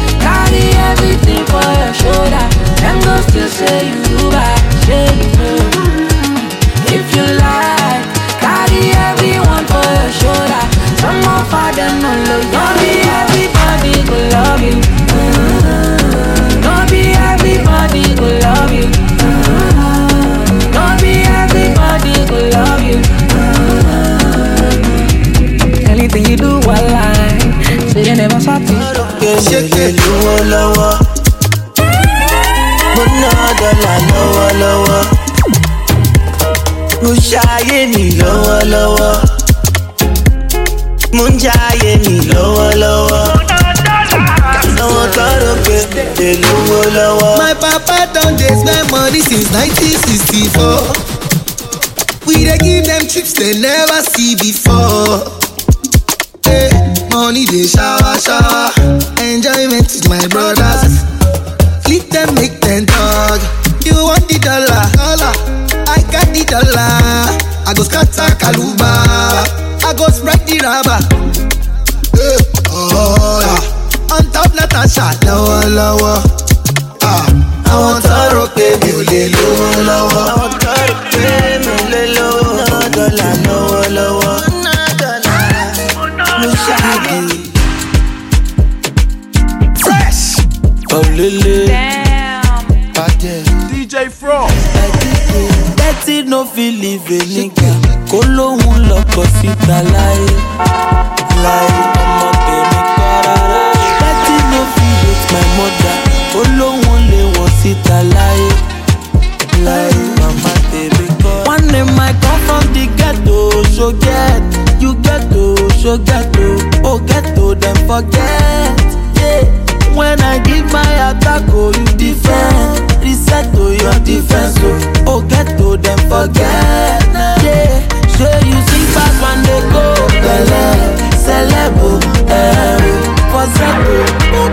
carry everything for your shoulder. Them go still say you bad, say you know. If you like, carry everyone for your shoulder. Some of them no love you. Not be everybody go love you. Not be everybody go love you. Not be everybody go love you. Anything you do, I like. Say they never stop you. Ṣéke lówó lọ́wọ́. Mo ná dọ́là lọ́wọ́lọ́wọ́. Mo ṣayé mi lọ́wọ́lọ́wọ́. Mo ń jayé mi lọ́wọ́lọ́wọ́. Àwọn tọrọ pé ṣe lówó lọ́wọ́. My papa don dey spend money since 1964. We dey give them trips they never see before. Hey, money dey shower shower, enjoyment is my brothers. Leave them make them talk. You want the dollar, dollar. I got the dollar. I go scatter kaluba. I go spread the rubber. Hey, oh, yeah. On top Natasha, lọ́wọ́lọ́wọ́. Ah, àwọn tọrọ pé mi ò lè lówó lọ́wọ́. Àwọn tọrọ pé mi ò lè Ṣáàgì. Fresh. Bàjẹ́. DJ Fross. Betty no fit leave a nigga. Kó lóhun lọkọ̀ síta láyé. Láyé ọmọ tèmi kọ́ rárá. Betty no hate my mother. Kó lóhun lè wọ̀ síta láyé. Láyé so get. You ghetto, so ghetto. Oh ghetto, dem forget. Yeah. When I give my attack, oh you defend. Reset to your defense, oh. Oh ghetto, dem forget. Yeah. Sure you sing back when they go. Bele, celebo, eh. For Zeko,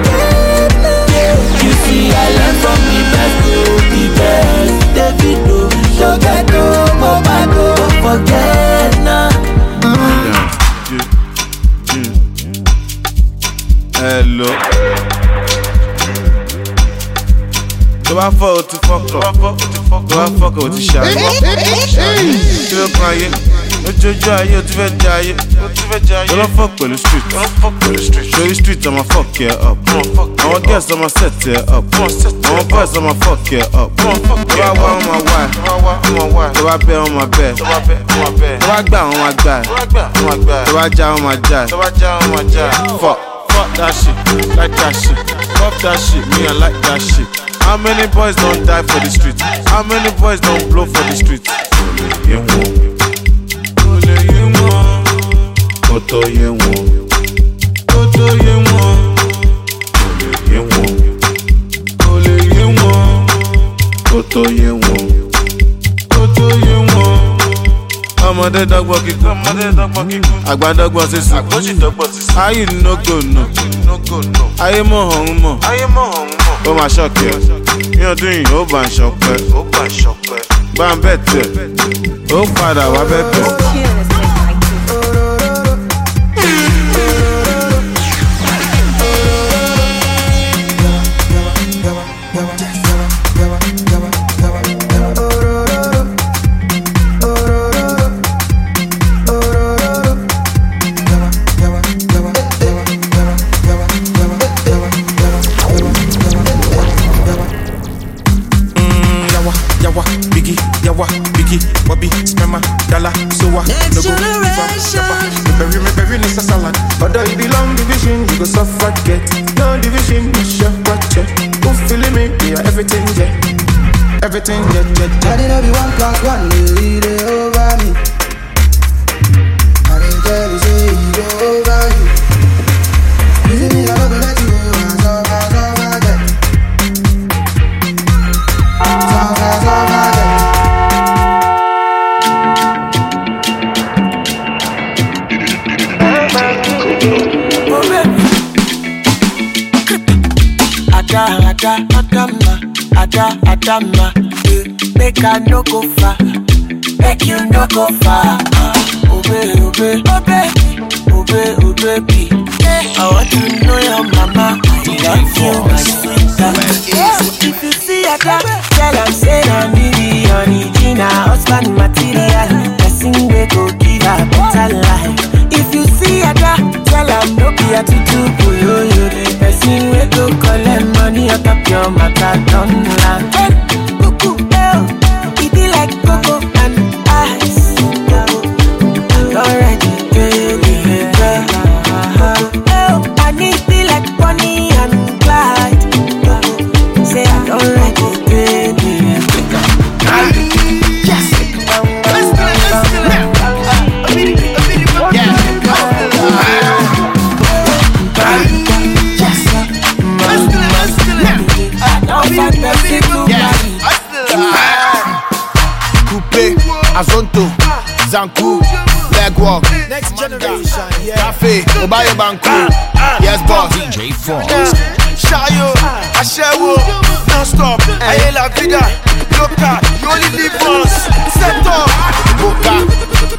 yeah. Hello. tó bá fọ́ o ti fọ́kọ̀ tó bá fọ́kọ̀ o ti ṣàyè kí ló kan ayé lójoojú ayé o ti fẹ́ jẹ ayé tó lọ́ fọ́ pẹ̀lú street sórí street ọmọ fuck ẹ up àwọn girls ọmọ set ẹ up àwọn boys ọmọ fuck ẹ up tó bá wá ọmọ wá ẹ tó bá bẹ ọmọ bẹ tó bá gbà ọmọ gbà ẹ tó bá já ọmọ já ẹ fuck. Fuck that shit, like that shit. Fuck that shit, me I like that shit. How many boys don't die for the street? How many boys don't blow for the street? Yẹ̀wò. Olè yé wọn. Kọ́tọ́ yé wọn. Kọ́tọ́ yé wọn. Olè yé ọmọdé dọ́gbọ́n kíkún. Àgbà dọ́gbọ́n sísun ayé nógò nù ayé mọ̀ ọ̀hún mọ̀. Ó máa ṣọ́ọ̀kì ẹ̀ ní ọdún yìí ó bá ń ṣọpẹ́. Bá ń bẹ̀ tẹ̀ ó padà wá bẹ̀ tẹ̀. Everything, yeah, yeah, yeah. I didn't be one plus one, they read it over me. I didn't tell you, say you go over you. You see me, I don't go let you go, I saw, I saw, I get. Saw, I saw, I get. Oh baby, Ada, ada, Make I no go far, make you no go far. baby, oh baby, oh baby. eh, I want to know your mama. I love you, my sweetheart. If you see Ada, tell am say na me be original husband material. Person wey go give her better life. If you see Ada, tell am no be a tutu boyoyo. The person wey go collect money on top your matter don land. Obayo Banku, yes boss. DJ Frost. Shayo, Ashewo, non-stop, Aye la vida, loca, you only live once, set up. Boka,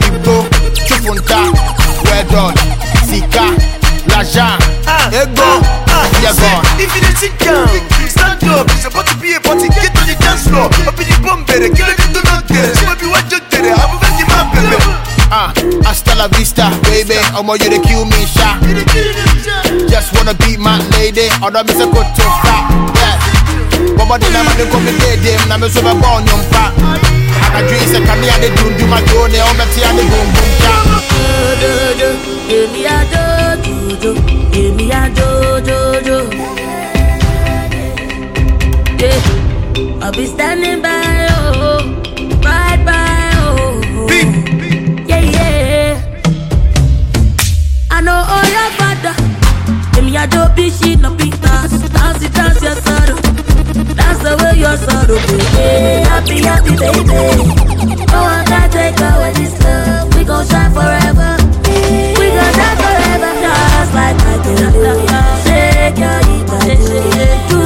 Ibo, Chupunta, Wedon, Sika, Lajan, Ego, Yagon. If you dey sit down, stand up. It's about to be a party. Get on the dance floor. Up in the bomb, better. Kill it, do not care. So if you want to get it, I'm a very man, baby. Ah, hasta la vista, baby. Omo, you the kill me, shot. Just wanna beat my lady, other me say go to fat. Come dey dem na me so be born yum fa. I dream say can me a dey do do my do ne o me ti a dey boom boom. Dodo, èmi á dodo, èmi á dodo. Yeah, I'll be standing by, oh, All your father. Èmi á do bí ṣì nà bí dance, dance, dance your sorrow. Dance away your sorrow, baby. Happy, happy, baby. No one can take away this love. We gon' shine forever. We gon' shine forever. Just like I do. Shake your hips, I do. Do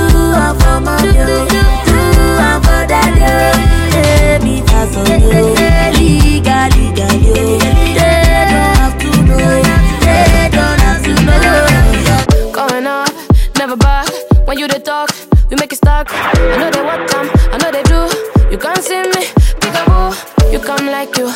it for mommy, oh. do it for daddy. oh. Baby, that's on you. Liga, liga, When you they talk, you make it stuck. I know they what time, I know they do. You can't see me, peekaboo. You come like you.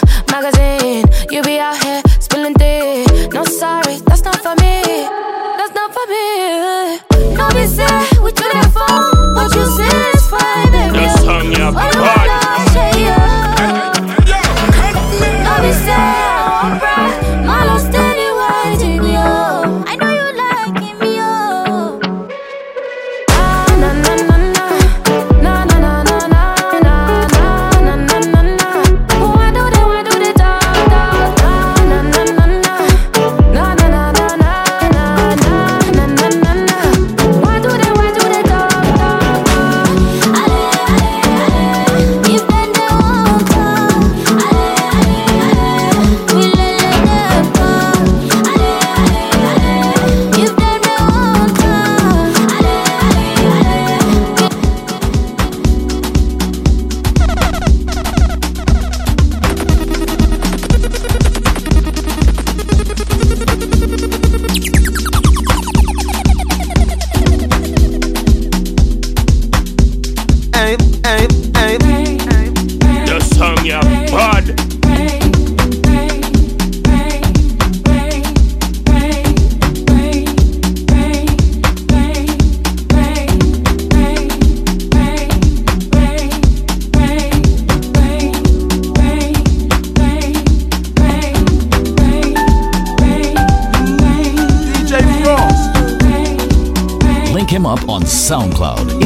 SoundCloud.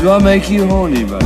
Do I make you horny.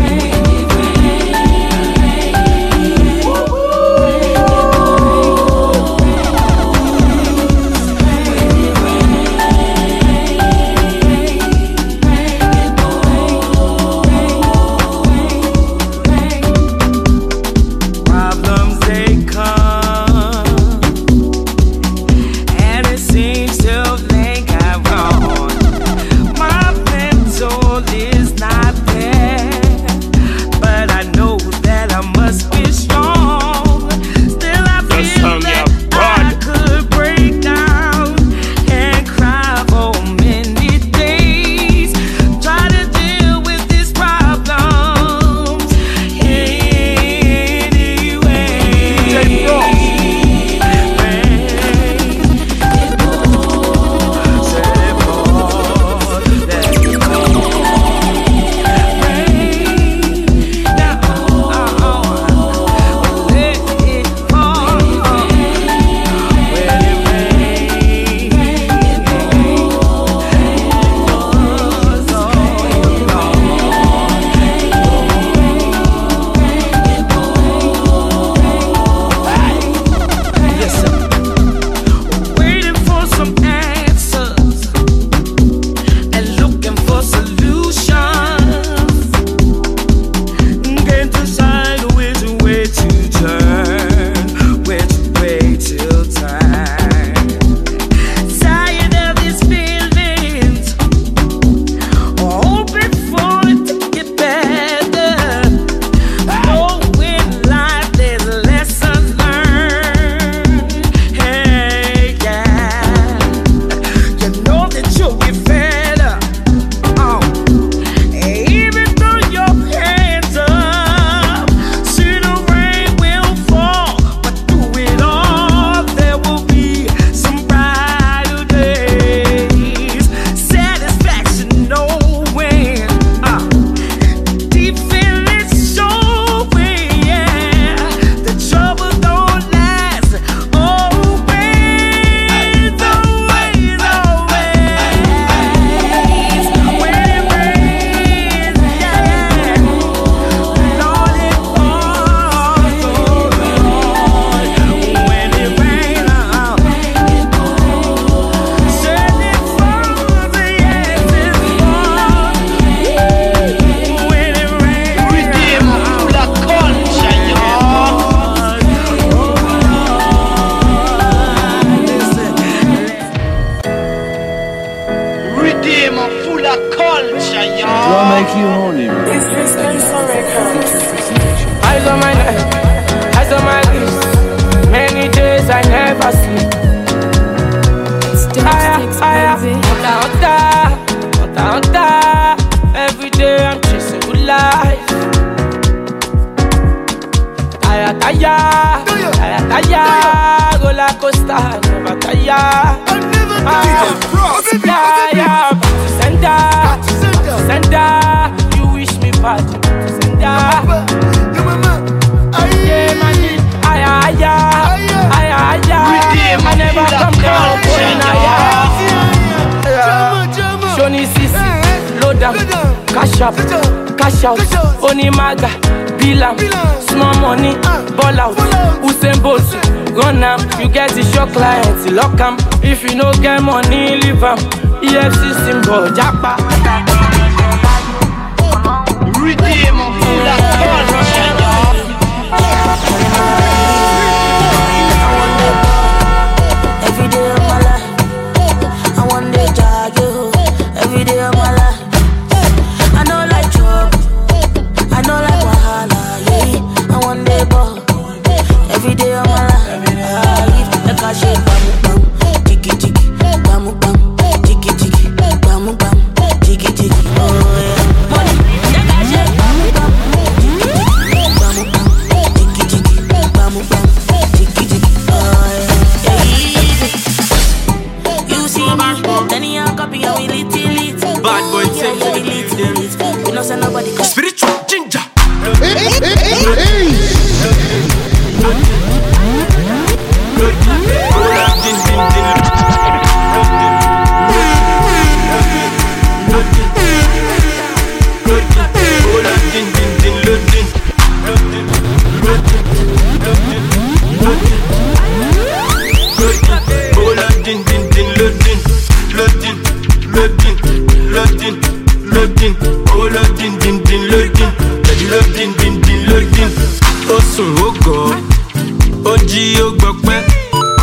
ó jí ó gbọpẹ́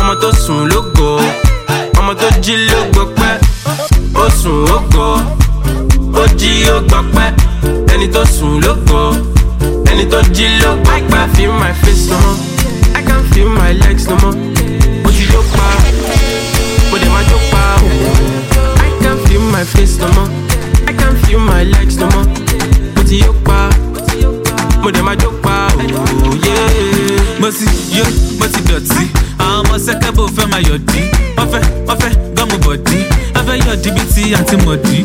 ọmọ tó sùn ló gọ̀ ọmọ tó jí ló gbọpẹ́ ó sùn ó Oji ó jí ó ẹni tó sùn ló gọ̀ ẹni tó jí ló gbọpẹ́ feel my face no more I can't feel my legs no more. Ojú ló pa mo dẹ̀ máa jó pa. O I can't feel my face no more I can't feel my legs no more. Mo ti yó pa mo dẹ̀ máa jó pa. o bọ́sí yé mo ti dọ̀tí. Àwọn ọmọ sẹ́kẹ́bù fẹ́ máa my wọ́n fẹ́ wọ́n fẹ́ gọ́mù bọ̀dí. Wọ́n fẹ́ yọ̀dí bíi àǹtí mọ̀dí.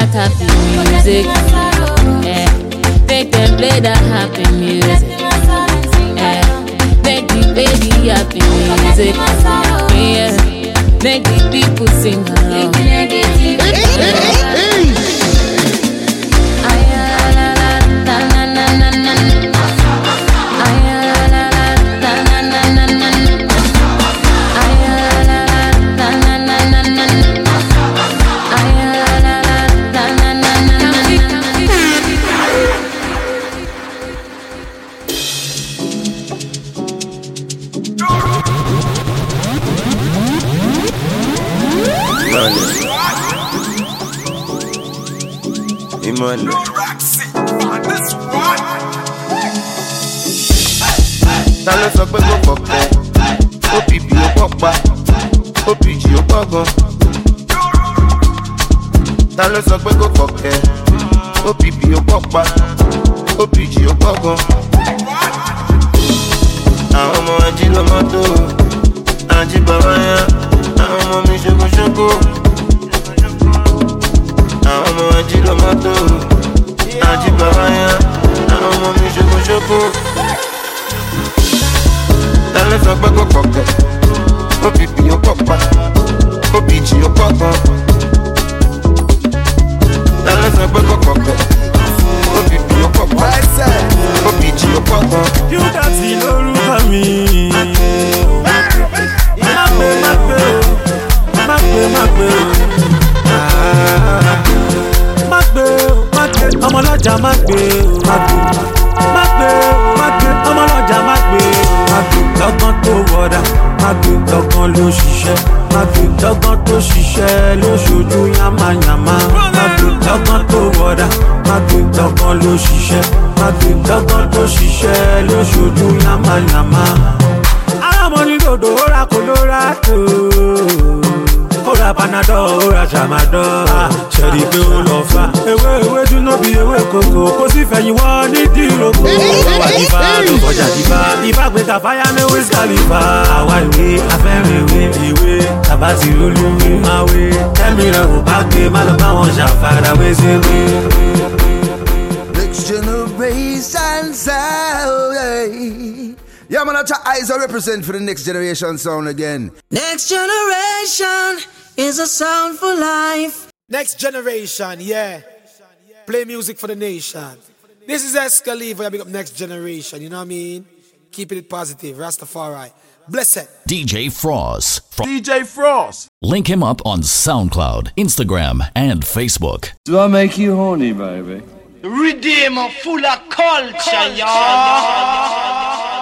that happy music. Yeah. Make them play that happy music. Yeah. Make the baby happy music. Yeah. Make the people sing along. suck, but go tramadol ṣẹ̀rí pé ó lọ fà ewé ewé dúná bí ewé kòkó kó sì fẹ̀yìn wọ́n ní dìrókò wà nípa ló kọjá nípa ìfà gbé kàfáyà ní wiz khalifa àwa ìwé afẹ́rìn ìwé ìwé tàbá ti olúwe máa wé tẹ́mi rẹ̀ ò bá gbé má lọ bá wọn ṣàfàrà wé sí wé. Next generation sound. Yeah, man, that's eyes I represent for the next generation sound again. Generation is a sound for life. Next generation, yeah. Play music for the nation. This is Escaliva, I big up next generation, you know what I mean? Keeping it positive, Rastafari. Bless it. DJ Fross. DJ Fross. Link him up on SoundCloud, Instagram, and Facebook. Do I make you horny, baby? Redeemer full of culture, y'all.